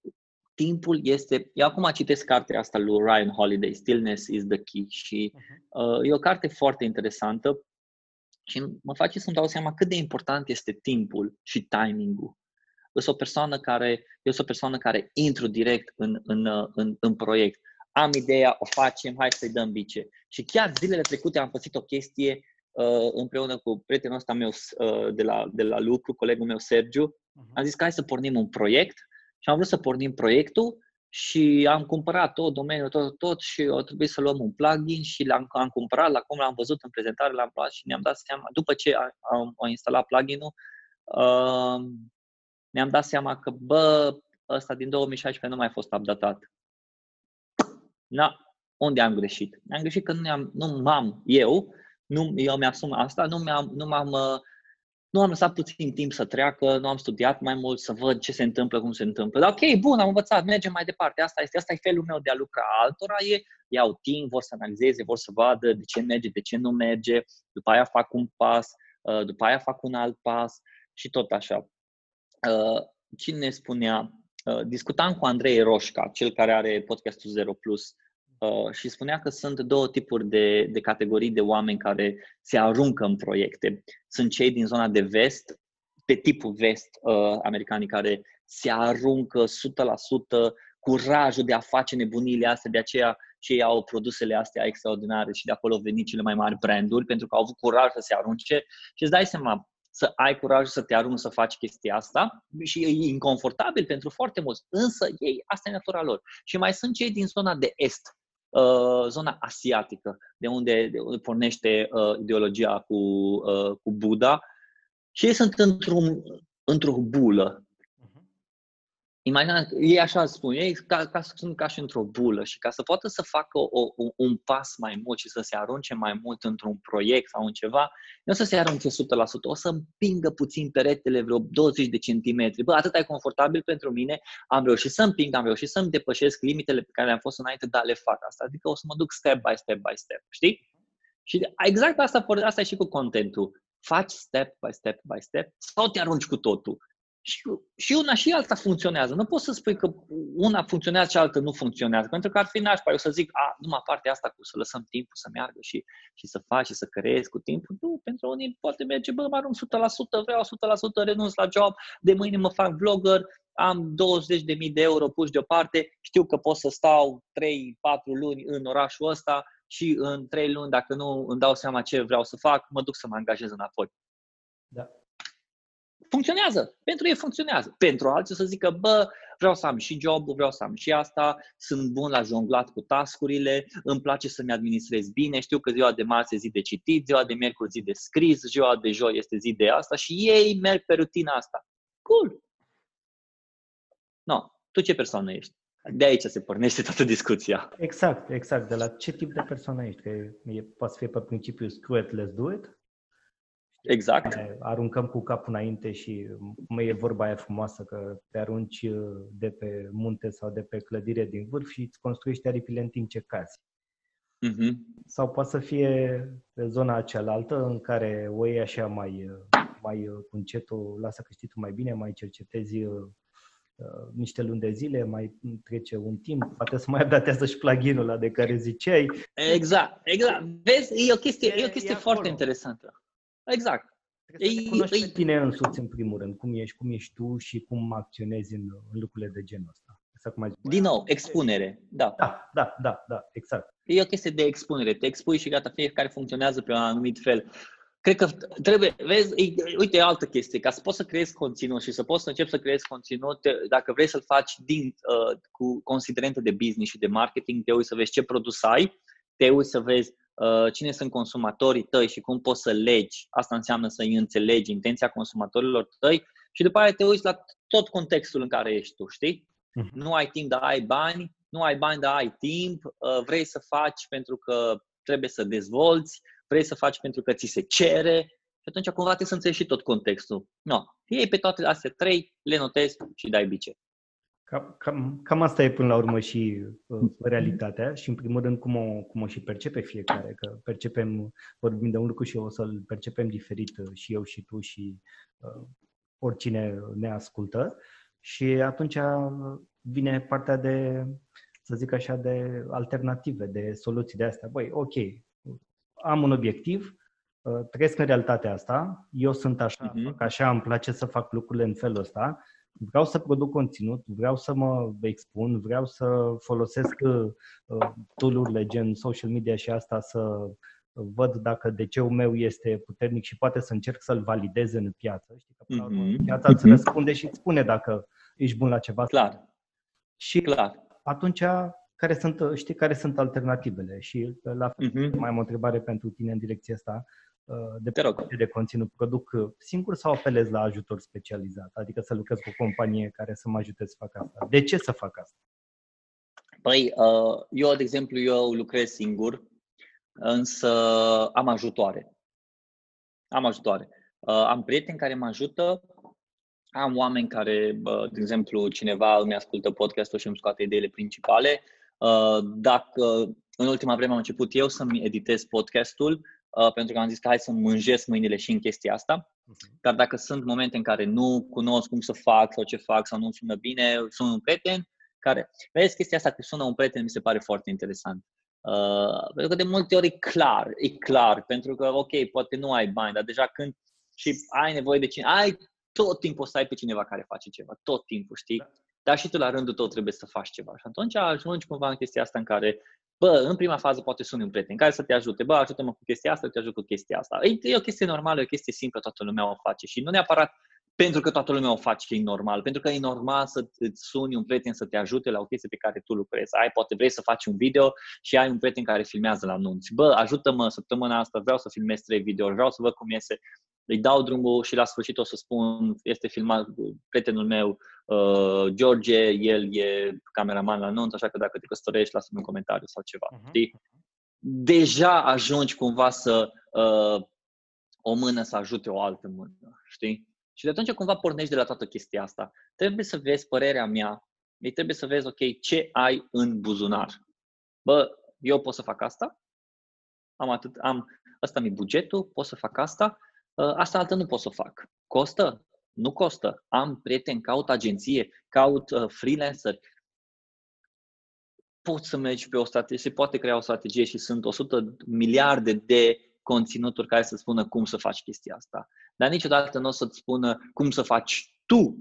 timpul este... Eu acum citesc cartea asta lui Ryan Holiday, Stillness is the Key și uh-huh. uh, e o carte foarte interesantă și mă face să-mi dau seama cât de important este timpul și timingul. Eu sunt o persoană care, eu sunt o persoană care intru direct în, în, în, în proiect. Am ideea, o facem, hai să-i dăm bice. Și chiar zilele trecute am făcut o chestie uh, împreună cu prietenul ăsta meu uh, de, la, de la lucru, colegul meu Sergiu. Uh-huh. Am zis că hai să pornim un proiect și am vrut să pornim proiectul și am cumpărat tot domeniul, tot, tot și o trebuie să luăm un plugin și l-am am cumpărat, la cum l-am văzut în prezentare, l-am luat și ne-am dat seama, după ce am, am instalat pluginul, uh, ne-am dat seama că, bă, ăsta din 2016 nu mai a fost updatat. Na, unde am greșit? Am greșit că nu, am, nu m-am eu, nu, eu mi-asum asta, nu, mi-am, nu m-am uh, nu am lăsat puțin timp să treacă, nu am studiat mai mult, să văd ce se întâmplă, cum se întâmplă. Dar ok, bun, am învățat, mergem mai departe. Asta este, asta e felul meu de a lucra. Altora e, iau timp, vor să analizeze, vor să vadă de ce merge, de ce nu merge, după aia fac un pas, uh, după aia fac un alt pas și tot așa. Uh, cine spunea, uh, discutam cu Andrei Roșca, cel care are podcastul Zero Plus, Uh, și spunea că sunt două tipuri de, de categorii de oameni care se aruncă în proiecte. Sunt cei din zona de vest, pe tipul vest uh, americanii care se aruncă 100% curajul de a face nebunile astea, de aceea cei au produsele astea extraordinare și de acolo au venit cele mai mari branduri, pentru că au avut curaj să se arunce și îți dai seama, să ai curajul să te arunci să faci chestia asta și e inconfortabil pentru foarte mulți, însă ei, asta e natura lor. Și mai sunt cei din zona de est, Uh, zona asiatică, de unde, de unde pornește uh, ideologia cu, uh, cu Buddha, și ei sunt într-un, într-o bulă Imagina, ei așa spun, ei ca, ca, sunt ca și într-o bulă și ca să poată să facă o, o, un pas mai mult și să se arunce mai mult într-un proiect sau în ceva, nu o să se arunce 100%, o să împingă puțin peretele vreo 20 de centimetri. Bă, atât e confortabil pentru mine, am reușit să împing, am reușit să-mi depășesc limitele pe care le-am fost înainte, dar le fac asta. Adică o să mă duc step by step by step, știi? Și exact asta, asta e și cu contentul. Faci step by step by step sau te arunci cu totul. Și, și una și alta funcționează. Nu poți să spui că una funcționează și alta nu funcționează, pentru că ar fi nașpa. Eu să zic, a, numai partea asta cu să lăsăm timpul să meargă și, și să faci și să creezi cu timpul. Nu, pentru unii poate merge, bă, mă arunc 100%, vreau 100%, renunț la job, de mâine mă fac vlogger, am 20.000 de euro puși deoparte, știu că pot să stau 3-4 luni în orașul ăsta și în 3 luni, dacă nu îmi dau seama ce vreau să fac, mă duc să mă angajez înapoi. Da funcționează. Pentru ei funcționează. Pentru alții să zică, bă, vreau să am și job vreau să am și asta, sunt bun la jonglat cu tascurile, îmi place să-mi administrez bine, știu că ziua de marți e zi de citit, ziua de miercuri zi de scris, ziua de joi este zi de asta și ei merg pe rutina asta. Cool! No, tu ce persoană ești? De aici se pornește toată discuția. Exact, exact. De la ce tip de persoană ești? Că e, poate fi pe principiu screw it, let's do it? Exact. Aruncăm cu capul înainte și mai e vorba aia frumoasă că te arunci de pe munte sau de pe clădire din vârf și îți construiești aripile în timp ce cazi. Uh-huh. Sau poate să fie pe zona cealaltă în care o iei așa mai, mai cu încetul, lasă că știi tu mai bine, mai cercetezi Uh, niște luni de zile, mai trece un timp, poate să mai <laughs> updatează și pluginul ăla de care ziceai. Exact, exact. Vezi, e o chestie, e, e o chestie e foarte acolo. interesantă. Exact. Trebuie să te cunoști pe tine însuți, în primul rând, cum ești, cum ești tu și cum acționezi în, în lucrurile de genul ăsta. cum ai zis. Din nou, expunere. Da. da, da, da, da, exact. E o chestie de expunere. Te expui și gata, fiecare funcționează pe un anumit fel. Cred că trebuie, vezi, uite, e altă chestie, ca să poți să creezi conținut și să poți să începi să creezi conținut, dacă vrei să-l faci din, uh, cu considerente de business și de marketing, te uiți să vezi ce produs ai, te uiți să vezi uh, cine sunt consumatorii tăi și cum poți să legi, asta înseamnă să înțelegi intenția consumatorilor tăi și după aceea te uiți la tot contextul în care ești tu, știi? Uh-huh. Nu ai timp, dar ai bani, nu ai bani, dar ai timp, uh, vrei să faci pentru că trebuie să dezvolți, vrei să faci pentru că ți se cere și atunci cumva trebuie să înțelegi și tot contextul. No. Iei pe toate astea trei, le notezi și dai bice. Cam, cam, cam asta e până la urmă și uh, realitatea și în primul rând cum o, cum o și percepe fiecare, că percepem, vorbim de un lucru și o să-l percepem diferit uh, și eu și tu și uh, oricine ne ascultă și atunci uh, vine partea de, să zic așa, de alternative, de soluții de astea. Băi, ok, am un obiectiv, uh, trăiesc în realitatea asta, eu sunt așa, uh-huh. fac așa, îmi place să fac lucrurile în felul ăsta, vreau să produc conținut, vreau să mă expun, vreau să folosesc uh, tool-urile gen social media și asta să văd dacă DC-ul meu este puternic și poate să încerc să-l validez în piață. Știi că până uh-huh. piața îți răspunde și îți spune dacă ești bun la ceva. Clar. Și Clar. atunci care sunt, știi, care sunt alternativele. Și la fel, uh-huh. mai am o întrebare pentru tine în direcția asta. Uh, de, Te rog. de conținut produc singur sau apelez la ajutor specializat? Adică să lucrez cu o companie care să mă ajute să fac asta. De ce să fac asta? Păi, uh, eu, de exemplu, eu lucrez singur, însă am ajutoare. Am ajutoare. Uh, am prieteni care mă ajută, am oameni care, de exemplu, cineva îmi ascultă podcastul și îmi scoate ideile principale Uh, dacă în ultima vreme am început eu să-mi editez podcastul, uh, pentru că am zis că hai să mânjesc mâinile și în chestia asta. Uh-huh. Dar dacă sunt momente în care nu cunosc cum să fac sau ce fac sau nu sună bine, sunt un prieten care... Vezi, chestia asta că sună un prieten mi se pare foarte interesant. Uh, pentru că de multe ori e clar, e clar, pentru că, ok, poate nu ai bani, dar deja când și ai nevoie de cine, ai tot timpul să ai pe cineva care face ceva, tot timpul, știi? Da dar și tu la rândul tău trebuie să faci ceva. Și atunci ajungi cumva în chestia asta în care, bă, în prima fază poate suni un prieten care să te ajute, bă, ajută-mă cu chestia asta, te ajut cu chestia asta. E, e o chestie normală, e o chestie simplă, toată lumea o face și nu neapărat pentru că toată lumea o face, e normal. Pentru că e normal să îți suni un prieten să te ajute la o chestie pe care tu lucrezi. Ai, poate vrei să faci un video și ai un prieten care filmează la anunți. Bă, ajută-mă săptămâna asta, vreau să filmez trei video, vreau să văd cum iese îi dau drumul și la sfârșit o să spun, este filmat prietenul meu, uh, George, el e cameraman la anunț, așa că dacă te căsătorești, lasă-mi un comentariu sau ceva, uh-huh. știi? Deja ajungi cumva să uh, o mână să ajute o altă mână, știi? Și de atunci cumva pornești de la toată chestia asta. Trebuie să vezi părerea mea, ei trebuie să vezi, ok, ce ai în buzunar. Bă, eu pot să fac asta, am atât, am, ăsta mi bugetul, pot să fac asta, Ă, asta altă nu pot să o fac. Costă? Nu costă. Am prieteni, caut agenție, caut uh, freelancer. Poți să mergi pe o strategie, se poate crea o strategie și sunt 100 miliarde de conținuturi care să spună cum să faci chestia asta. Dar niciodată nu o să-ți spună cum să faci tu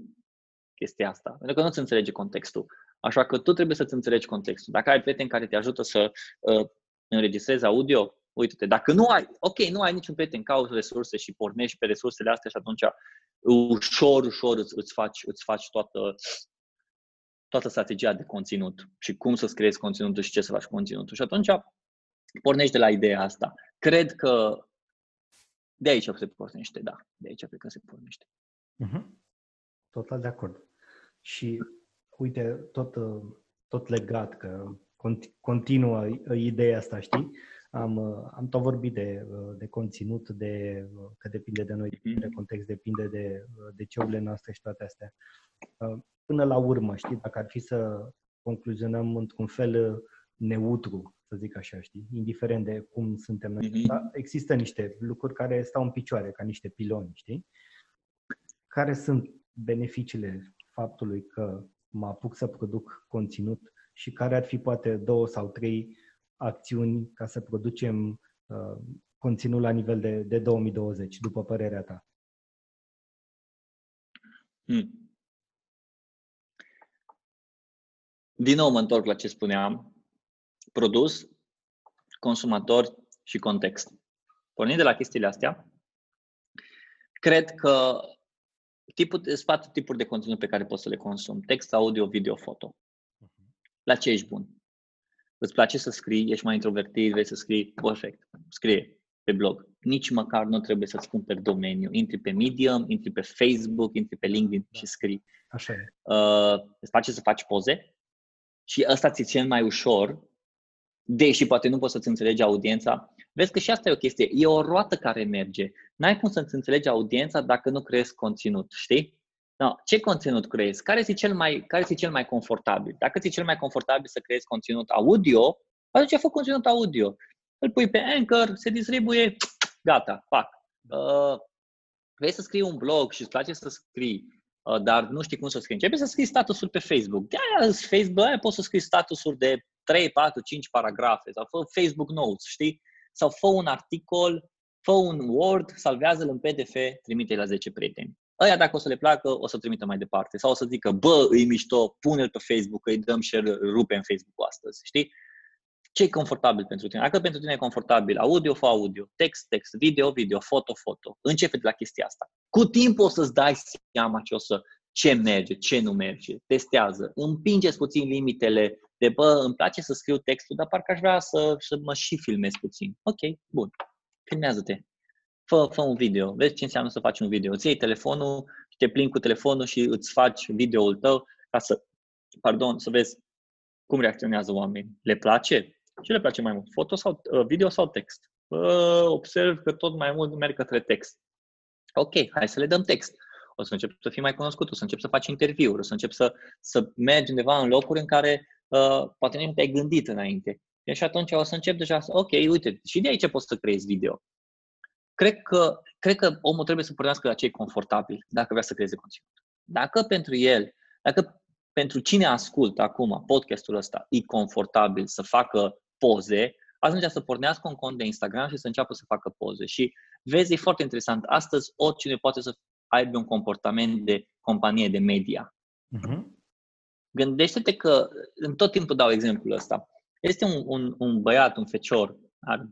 chestia asta, pentru că nu-ți înțelege contextul. Așa că tu trebuie să-ți înțelegi contextul. Dacă ai prieteni care te ajută să uh, înregistrezi audio, uite-te, dacă nu ai, ok, nu ai niciun prieten, cauți resurse și pornești pe resursele astea și atunci ușor, ușor îți, îți faci, îți faci toată, toată strategia de conținut și cum să-ți creezi conținutul și ce să faci cu conținutul. Și atunci pornești de la ideea asta. Cred că de aici se pornește, da. De aici cred că se pornește. Uh-huh. Total de acord. Și uite, tot, tot legat, că continuă ideea asta, știi? Am, am tot vorbit de, de conținut, de că depinde de noi, mhm. de context, depinde de, de ceurile noastre și toate astea. Până la urmă, știi, dacă ar fi să concluzionăm într-un fel neutru, să zic așa, știi, indiferent de cum suntem noi, mm-hmm. există niște lucruri care stau în picioare, ca niște piloni, știi? Care sunt beneficiile faptului că mă apuc să produc conținut și care ar fi poate două sau trei acțiuni ca să producem uh, conținut la nivel de, de 2020, după părerea ta? Hmm. Din nou mă întorc la ce spuneam. Produs, consumator și context. Pornind de la chestiile astea, cred că tipul, sunt patru tipuri de conținut pe care poți să le consumi. Text, audio, video, foto. La ce ești bun? Îți place să scrii, ești mai introvertit, vrei să scrii, perfect, scrie pe blog. Nici măcar nu trebuie să-ți cumperi domeniu. Intri pe Medium, intri pe Facebook, intri pe LinkedIn și scrii. Așa e. Uh, îți place să faci poze și ăsta ți cel mai ușor, deși poate nu poți să-ți înțelegi audiența. Vezi că și asta e o chestie. E o roată care merge. N-ai cum să-ți înțelegi audiența dacă nu creezi conținut, știi? No, ce conținut creezi? Care este cel mai, care este cel mai confortabil? Dacă ți cel mai confortabil să creezi conținut audio, atunci fă conținut audio. Îl pui pe Anchor, se distribuie, gata, fac. Uh, vrei să scrii un blog și îți place să scrii, uh, dar nu știi cum să scrii. Începe să scrii statusuri pe Facebook. De-aia Facebook, aia poți să scrii statusuri de 3, 4, 5 paragrafe sau fă Facebook Notes, știi? Sau fă un articol, fă un Word, salvează-l în PDF, trimite-l la 10 prieteni. Aia dacă o să le placă, o să trimită mai departe. Sau o să zică, bă, îi mișto, pune-l pe Facebook, că îi dăm share, rupe în Facebook astăzi, știi? ce e confortabil pentru tine? Dacă pentru tine e confortabil audio, fă audio, text, text, video, video, foto, foto. Începe de la chestia asta. Cu timpul o să-ți dai seama ce o să, ce merge, ce nu merge. Testează. Împingeți puțin limitele de, bă, îmi place să scriu textul, dar parcă aș vrea să, să mă și filmez puțin. Ok, bun. Filmează-te fă, fă un video, vezi ce înseamnă să faci un video. Îți iei telefonul și te plimbi cu telefonul și îți faci videoul tău ca să, pardon, să vezi cum reacționează oamenii. Le place? Ce le place mai mult? Foto sau uh, video sau text? Uh, observ că tot mai mult merg către text. Ok, hai să le dăm text. O să încep să fii mai cunoscut, o să încep să faci interviuri, o să încep să, să mergi undeva în locuri în care uh, poate nu te-ai gândit înainte. Și atunci o să încep deja să, ok, uite, și de aici poți să creezi video cred că, cred că omul trebuie să pornească la ce e confortabil dacă vrea să creeze conținut. Dacă pentru el, dacă pentru cine ascultă acum podcastul ăsta e confortabil să facă poze, atunci să pornească un cont de Instagram și să înceapă să facă poze. Și vezi, e foarte interesant. Astăzi, oricine poate să aibă un comportament de companie de media. Uh-huh. Gândește-te că, în tot timpul dau exemplul ăsta, este un, un, un băiat, un fecior, are 25-26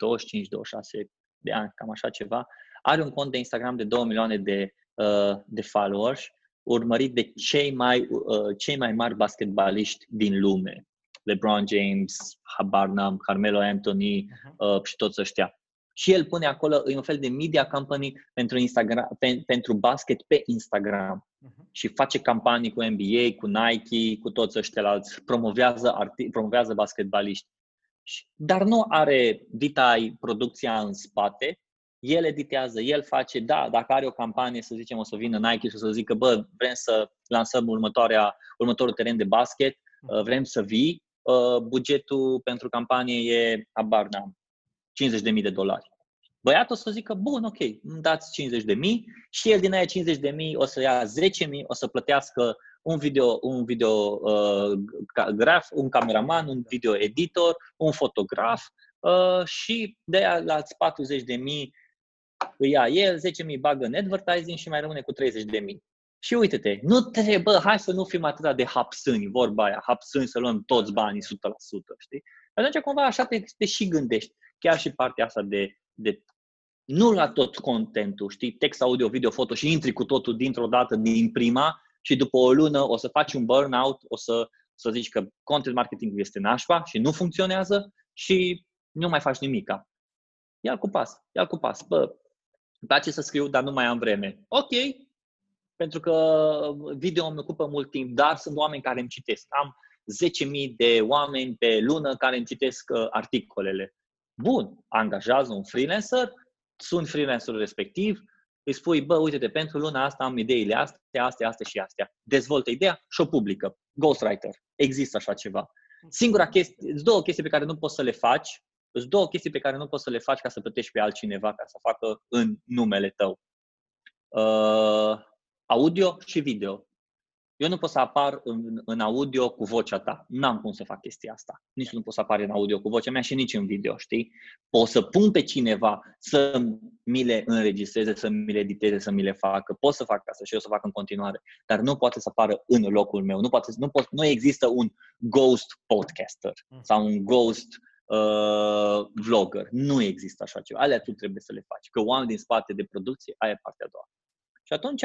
de ani, cam așa ceva, are un cont de Instagram de 2 milioane de, uh, de followers, urmărit de cei mai, uh, cei mai mari basketbaliști din lume. LeBron James, habar n-am, Carmelo Anthony uh-huh. uh, și toți ăștia. Și el pune acolo, e un fel de media company pentru, Instagram, pe, pentru basket pe Instagram. Uh-huh. Și face campanii cu NBA, cu Nike, cu toți ăștia alți. Promovează, arti, promovează basketbaliști dar nu are Vitai producția în spate, el editează, el face, da, dacă are o campanie, să zicem, o să vină Nike și o să zică, bă, vrem să lansăm următoarea, următorul teren de basket, uh, vrem să vii, uh, bugetul pentru campanie e, abar n-am, 50.000 de dolari. Băiatul o să zică, bun, ok, îmi dați 50.000 și el din aia 50.000 o să ia 10.000, o să plătească un video, un video uh, graf, un cameraman, un video editor, un fotograf uh, și de aia la 40 de mii îi ia el, 10 mii bagă în advertising și mai rămâne cu 30 de mii. Și uite-te, nu trebuie, bă, hai să nu fim atât de hapsâni, vorba aia, hapsâni să luăm toți banii 100%, știi? Atunci cumva așa te, te și gândești, chiar și partea asta de, de nu la tot contentul, știi, text, audio, video, foto și intri cu totul dintr-o dată din prima, și după o lună o să faci un burnout, o să, să zici că content marketing este nașpa și nu funcționează și nu mai faci nimica. Ia cu pas, ia cu pas. Bă, îmi place să scriu, dar nu mai am vreme. Ok, pentru că video îmi ocupă mult timp, dar sunt oameni care îmi citesc. Am 10.000 de oameni pe lună care îmi citesc uh, articolele. Bun, angajează un freelancer, sunt freelancerul respectiv, îi spui, bă, uite-te, pentru luna asta am ideile astea, astea, astea și astea. Dezvoltă ideea și o publică. Ghostwriter. Există așa ceva. Singura chestie, două chestii pe care nu poți să le faci, sunt două chestii pe care nu poți să le faci ca să plătești pe altcineva ca să facă în numele tău. Uh, audio și video. Eu nu pot să apar în, în audio cu vocea ta. N-am cum să fac chestia asta. Nici nu pot să apar în audio cu vocea mea și nici în video, știi? Pot să pun pe cineva să mi le înregistreze, să mi le editeze, să mi le facă. Pot să fac asta și eu să fac în continuare. Dar nu poate să apară în locul meu. Nu, poate, nu, pot, nu există un ghost podcaster mm. sau un ghost uh, vlogger. Nu există așa ceva. Alea tu trebuie să le faci. Că oameni din spate de producție, aia e partea a doua. Și atunci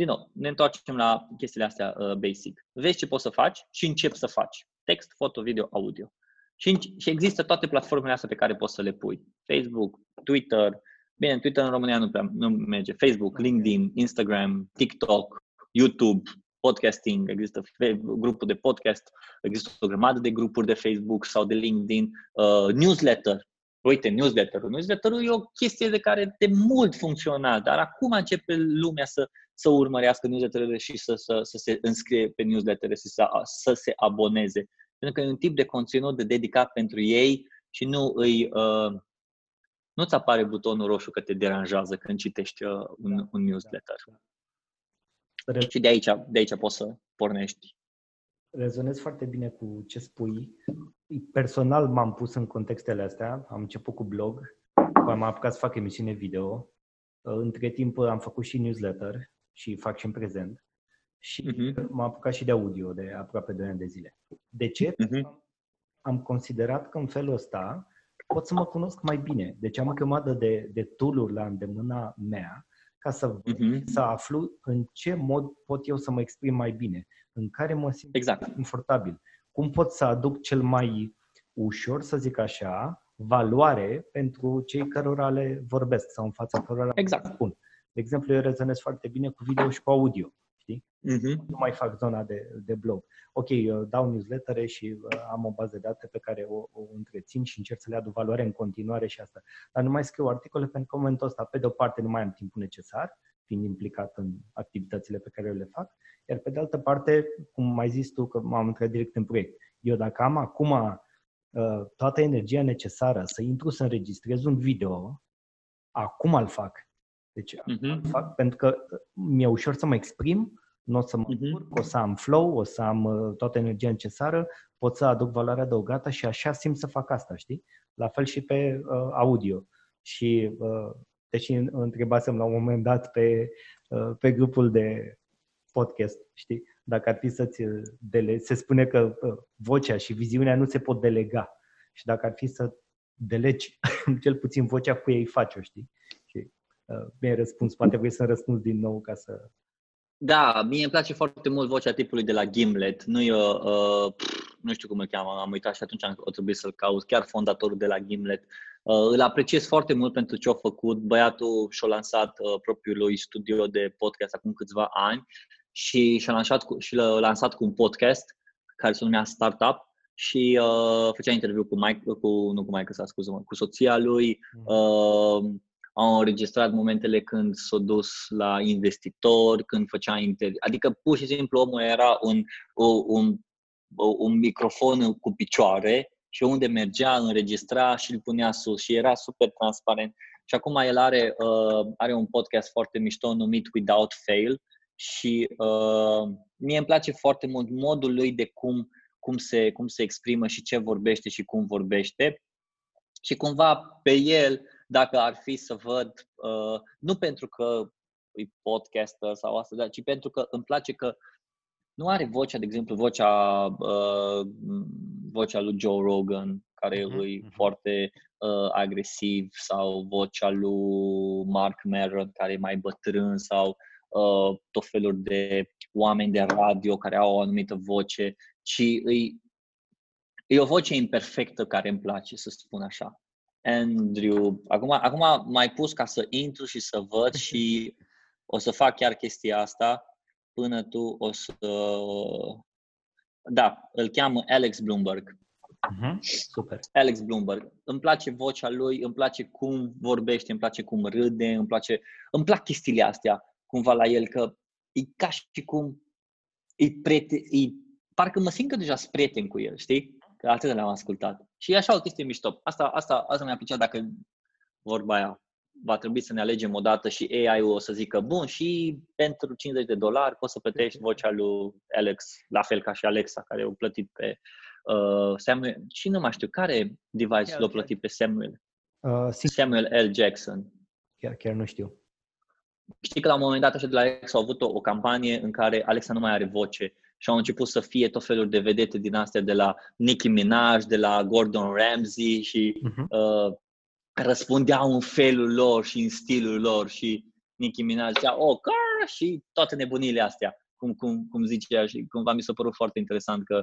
din nou, ne întoarcem la chestiile astea uh, basic. Vezi ce poți să faci și începi să faci. Text, foto, video, audio. Și, și există toate platformele astea pe care poți să le pui. Facebook, Twitter, bine, Twitter în România nu prea nu merge. Facebook, LinkedIn, Instagram, TikTok, YouTube, podcasting, există grupul de podcast, există o grămadă de grupuri de Facebook sau de LinkedIn, uh, newsletter. Uite, newsletter-ul. Newsletter-ul e o chestie de care de mult funcționa, dar acum începe lumea să, să urmărească newsletterele și să, să, să se înscrie pe newslettere, să, să, să se aboneze. Pentru că e un tip de conținut de dedicat pentru ei și nu îi, uh, nu-ți apare butonul roșu că te deranjează când citești uh, un, da, un newsletter. Da, da. Și de aici, de aici poți să pornești. Rezonez foarte bine cu ce spui. Personal m-am pus în contextele astea. Am început cu blog, am apucat să fac emisiune video. Între timp am făcut și newsletter și fac și în prezent. Și uh-huh. m-am apucat și de audio de aproape 2 ani de zile. De ce? Uh-huh. Am considerat că în felul ăsta pot să mă cunosc mai bine. Deci am o grămadă de, de tool la îndemâna mea ca să, uh-huh. să aflu în ce mod pot eu să mă exprim mai bine, în care mă simt exact. confortabil. Cum pot să aduc cel mai ușor, să zic așa, valoare pentru cei cărora le vorbesc sau în fața cărora exact. spun. De exemplu, eu rezonez foarte bine cu video și cu audio. Știi? Uh-huh. Nu mai fac zona de, de blog. Ok, eu dau newsletter și uh, am o bază de date pe care o, o întrețin și încerc să le aduc valoare în continuare și asta. Dar nu mai scriu articole pentru că în momentul ăsta, pe de o parte, nu mai am timpul necesar, fiind implicat în activitățile pe care eu le fac, iar pe de altă parte, cum mai zis tu, că m-am intrat direct în proiect. Eu dacă am acum uh, toată energia necesară să intru să înregistrez un video, acum îl fac. Deci uh-huh. fac pentru că mi-e ușor să mă exprim, nu o să mă uh-huh. o să am flow, o să am uh, toată energia necesară, pot să aduc valoare adăugată și așa simt să fac asta, știi? La fel și pe uh, audio. Și uh, deși întrebasem la un moment dat pe, uh, pe grupul de podcast, știi? Dacă ar fi să-ți uh, dele... Se spune că uh, vocea și viziunea nu se pot delega. Și dacă ar fi să delegi <laughs> cel puțin vocea cu ei faci-o, știi? Mi-ai răspuns, poate voi să răspuns din nou ca să... Da, mie îmi place foarte mult vocea tipului de la Gimlet. Nu e, uh, nu știu cum îl cheamă, am uitat și atunci o trebuie să-l caut, chiar fondatorul de la Gimlet. Uh, îl apreciez foarte mult pentru ce a făcut. Băiatul și-a lansat uh, propriul lui studio de podcast acum câțiva ani și și-a lansat cu, și l-a lansat cu un podcast care se numea Startup și uh, făcea interviu cu Mike, cu, nu cu Mike, să scuză cu soția lui. Mm. Uh, au înregistrat momentele când s-a dus la investitori, când făcea interviu. Adică pur și simplu omul era un, un, un microfon cu picioare și unde mergea, înregistra și îl punea sus și era super transparent. Și acum el are, uh, are un podcast foarte mișto numit Without Fail și uh, mie îmi place foarte mult modul lui de cum, cum, se, cum se exprimă și ce vorbește și cum vorbește. Și cumva pe el dacă ar fi să văd, uh, nu pentru că e podcaster sau asta, dar ci pentru că îmi place că nu are vocea, de exemplu, vocea, uh, vocea lui Joe Rogan, care uh-huh, e uh-huh. foarte uh, agresiv, sau vocea lui Mark Maron, care e mai bătrân, sau uh, tot felul de oameni de radio care au o anumită voce, ci e, e o voce imperfectă care îmi place, să spun așa. Andrew, acum, acum mai pus ca să intru și să văd și o să fac chiar chestia asta până tu o să... Da, îl cheamă Alex Bloomberg. Uh-huh. Super. Alex Bloomberg. Îmi place vocea lui, îmi place cum vorbește, îmi place cum râde, îmi place, îmi plac chestiile astea cumva la el, că e ca și cum e, prieten, e parcă mă simt că deja sunt prieten cu el, știi? Că atât l-am ascultat. Și e așa o chestie mișto. Asta, asta, asta mi-a plăcea dacă vorba aia va trebui să ne alegem o dată și AI-ul o să zică, bun, și pentru 50 de dolari poți să plătești vocea lui Alex, la fel ca și Alexa, care au plătit pe uh, Samuel, și nu mai știu, care device l-a plătit pe Samuel? Uh, Samuel L. Jackson. Chiar, chiar nu știu. Știi că la un moment dat așa de la Alexa au avut o, o campanie în care Alexa nu mai are voce și au început să fie tot felul de vedete din astea de la Nicki Minaj, de la Gordon Ramsay și uh-huh. uh, răspundeau în felul lor și în stilul lor și Nicki Minaj zicea, oh, car! și toate nebunile astea, cum, cum, cum zicea și cumva mi s-a părut foarte interesant că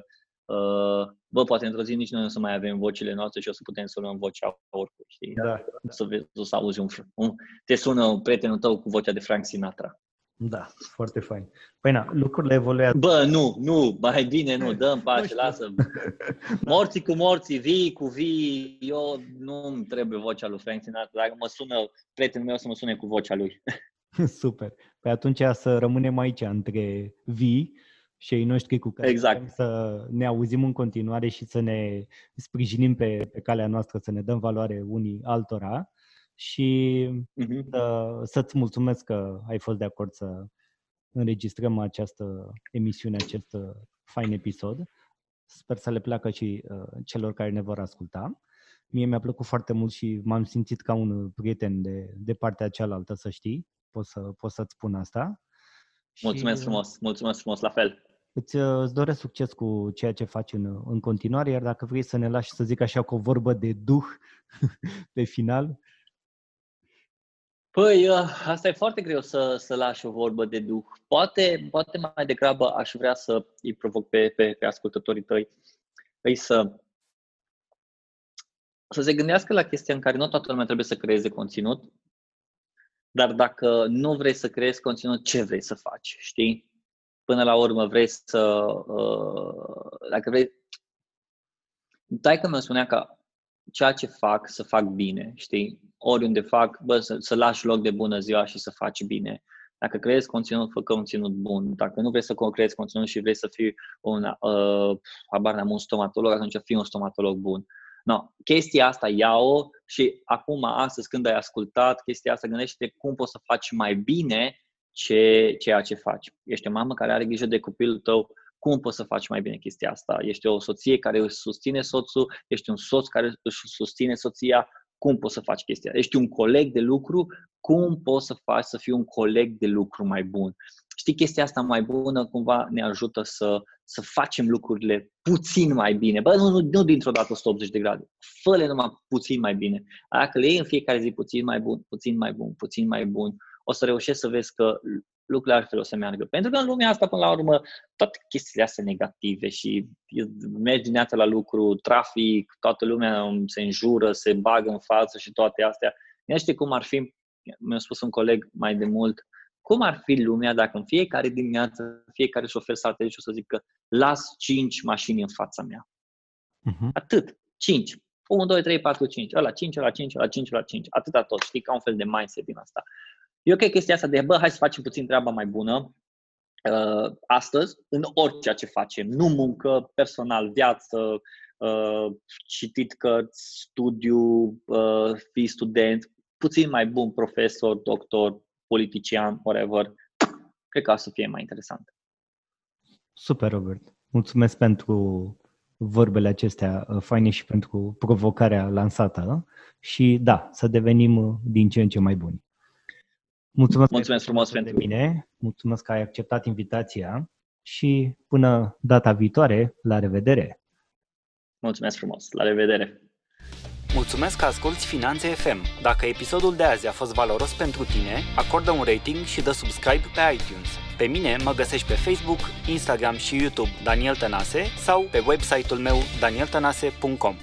uh, bă, poate într-o zi nici noi nu o să mai avem vocile noastre și o să putem să luăm vocea oricui, știi? Da. O să, vezi, o să auzi un, un, te sună un prietenul tău cu vocea de Frank Sinatra. Da, foarte fain. Păi na, lucrurile evoluează. Bă, nu, nu, mai bine nu, dăm pace, lasă. Morții cu morții, vii cu vii, eu nu trebuie vocea lui Frank Sinatra, dacă mă sună prietenul meu să mă sune cu vocea lui. <laughs> Super. Păi atunci să rămânem aici între vii și ei noștri cu care exact. să ne auzim în continuare și să ne sprijinim pe, pe calea noastră, să ne dăm valoare unii altora și uh-huh. să, să-ți mulțumesc că ai fost de acord să înregistrăm această emisiune, acest uh, fain episod. Sper să le placă și uh, celor care ne vor asculta. Mie mi-a plăcut foarte mult și m-am simțit ca un prieten de, de partea cealaltă, să știi. Pot, să, pot să-ți spun asta. Mulțumesc și, frumos, mulțumesc frumos, la fel. Îți, uh, îți doresc succes cu ceea ce faci în, în continuare, iar dacă vrei să ne lași, să zic așa, cu o vorbă de duh <laughs> pe final, Păi, uh, asta e foarte greu să, să lași o vorbă de duh. Poate, poate mai degrabă aș vrea să îi provoc pe, pe, pe ascultătorii tăi îi să, să se gândească la chestia în care nu toată lumea trebuie să creeze conținut, dar dacă nu vrei să creezi conținut, ce vrei să faci, știi? Până la urmă vrei să... Uh, dacă vrei... Dai că mi spunea că ceea ce fac, să fac bine, știi? Oriunde fac, bă, să, să lași loc de bună ziua și să faci bine. Dacă creezi conținut, fă conținut bun. Dacă nu vrei să creezi conținut și vrei să fii un, uh, habar n-am, un stomatolog, atunci fii un stomatolog bun. No, chestia asta ia-o și acum, astăzi, când ai ascultat chestia asta, gândește cum poți să faci mai bine ce, ceea ce faci. Ești o mamă care are grijă de copilul tău, cum poți să faci mai bine chestia asta? Ești o soție care își susține soțul, ești un soț care își susține soția, cum poți să faci chestia? Ești un coleg de lucru, cum poți să faci să fii un coleg de lucru mai bun? Știi, chestia asta mai bună cumva ne ajută să, să facem lucrurile puțin mai bine. Bă, nu, nu, nu dintr-o dată 180 de grade. Fă-le numai puțin mai bine. Dacă le iei în fiecare zi puțin mai bun, puțin mai bun, puțin mai bun, o să reușești să vezi că lucrurile altfel o să meargă. Pentru că în lumea asta, până la urmă, toate chestiile astea negative și mergi dimineața la lucru, trafic, toată lumea se înjură, se bagă în față și toate astea. știi cum ar fi, mi-a spus un coleg mai de mult, cum ar fi lumea dacă în fiecare dimineață, fiecare șofer s-ar trece și o să zică las 5 mașini în fața mea. Uh-huh. Atât. 5. 1, 2, 3, 4, 5. Ăla 5, ăla 5, ăla 5, ăla 5. Atâta tot. Știi, ca un fel de mindset din asta. Eu cred că chestia asta de, bă, hai să facem puțin treaba mai bună uh, astăzi, în orice ce facem. Nu muncă, personal, viață, uh, citit cărți, studiu, uh, fi student, puțin mai bun profesor, doctor, politician, whatever. Cred că o să fie mai interesant. Super, Robert. Mulțumesc pentru vorbele acestea uh, faine și pentru provocarea lansată și da, să devenim uh, din ce în ce mai buni. Mulțumesc, Mulțumesc frumos pentru mine, mulțumesc că ai acceptat invitația și până data viitoare, la revedere! Mulțumesc frumos, la revedere! Mulțumesc că asculti Finanțe FM. Dacă episodul de azi a fost valoros pentru tine, acordă un rating și dă subscribe pe iTunes. Pe mine mă găsești pe Facebook, Instagram și YouTube Daniel Tănase sau pe website-ul meu danieltănase.com.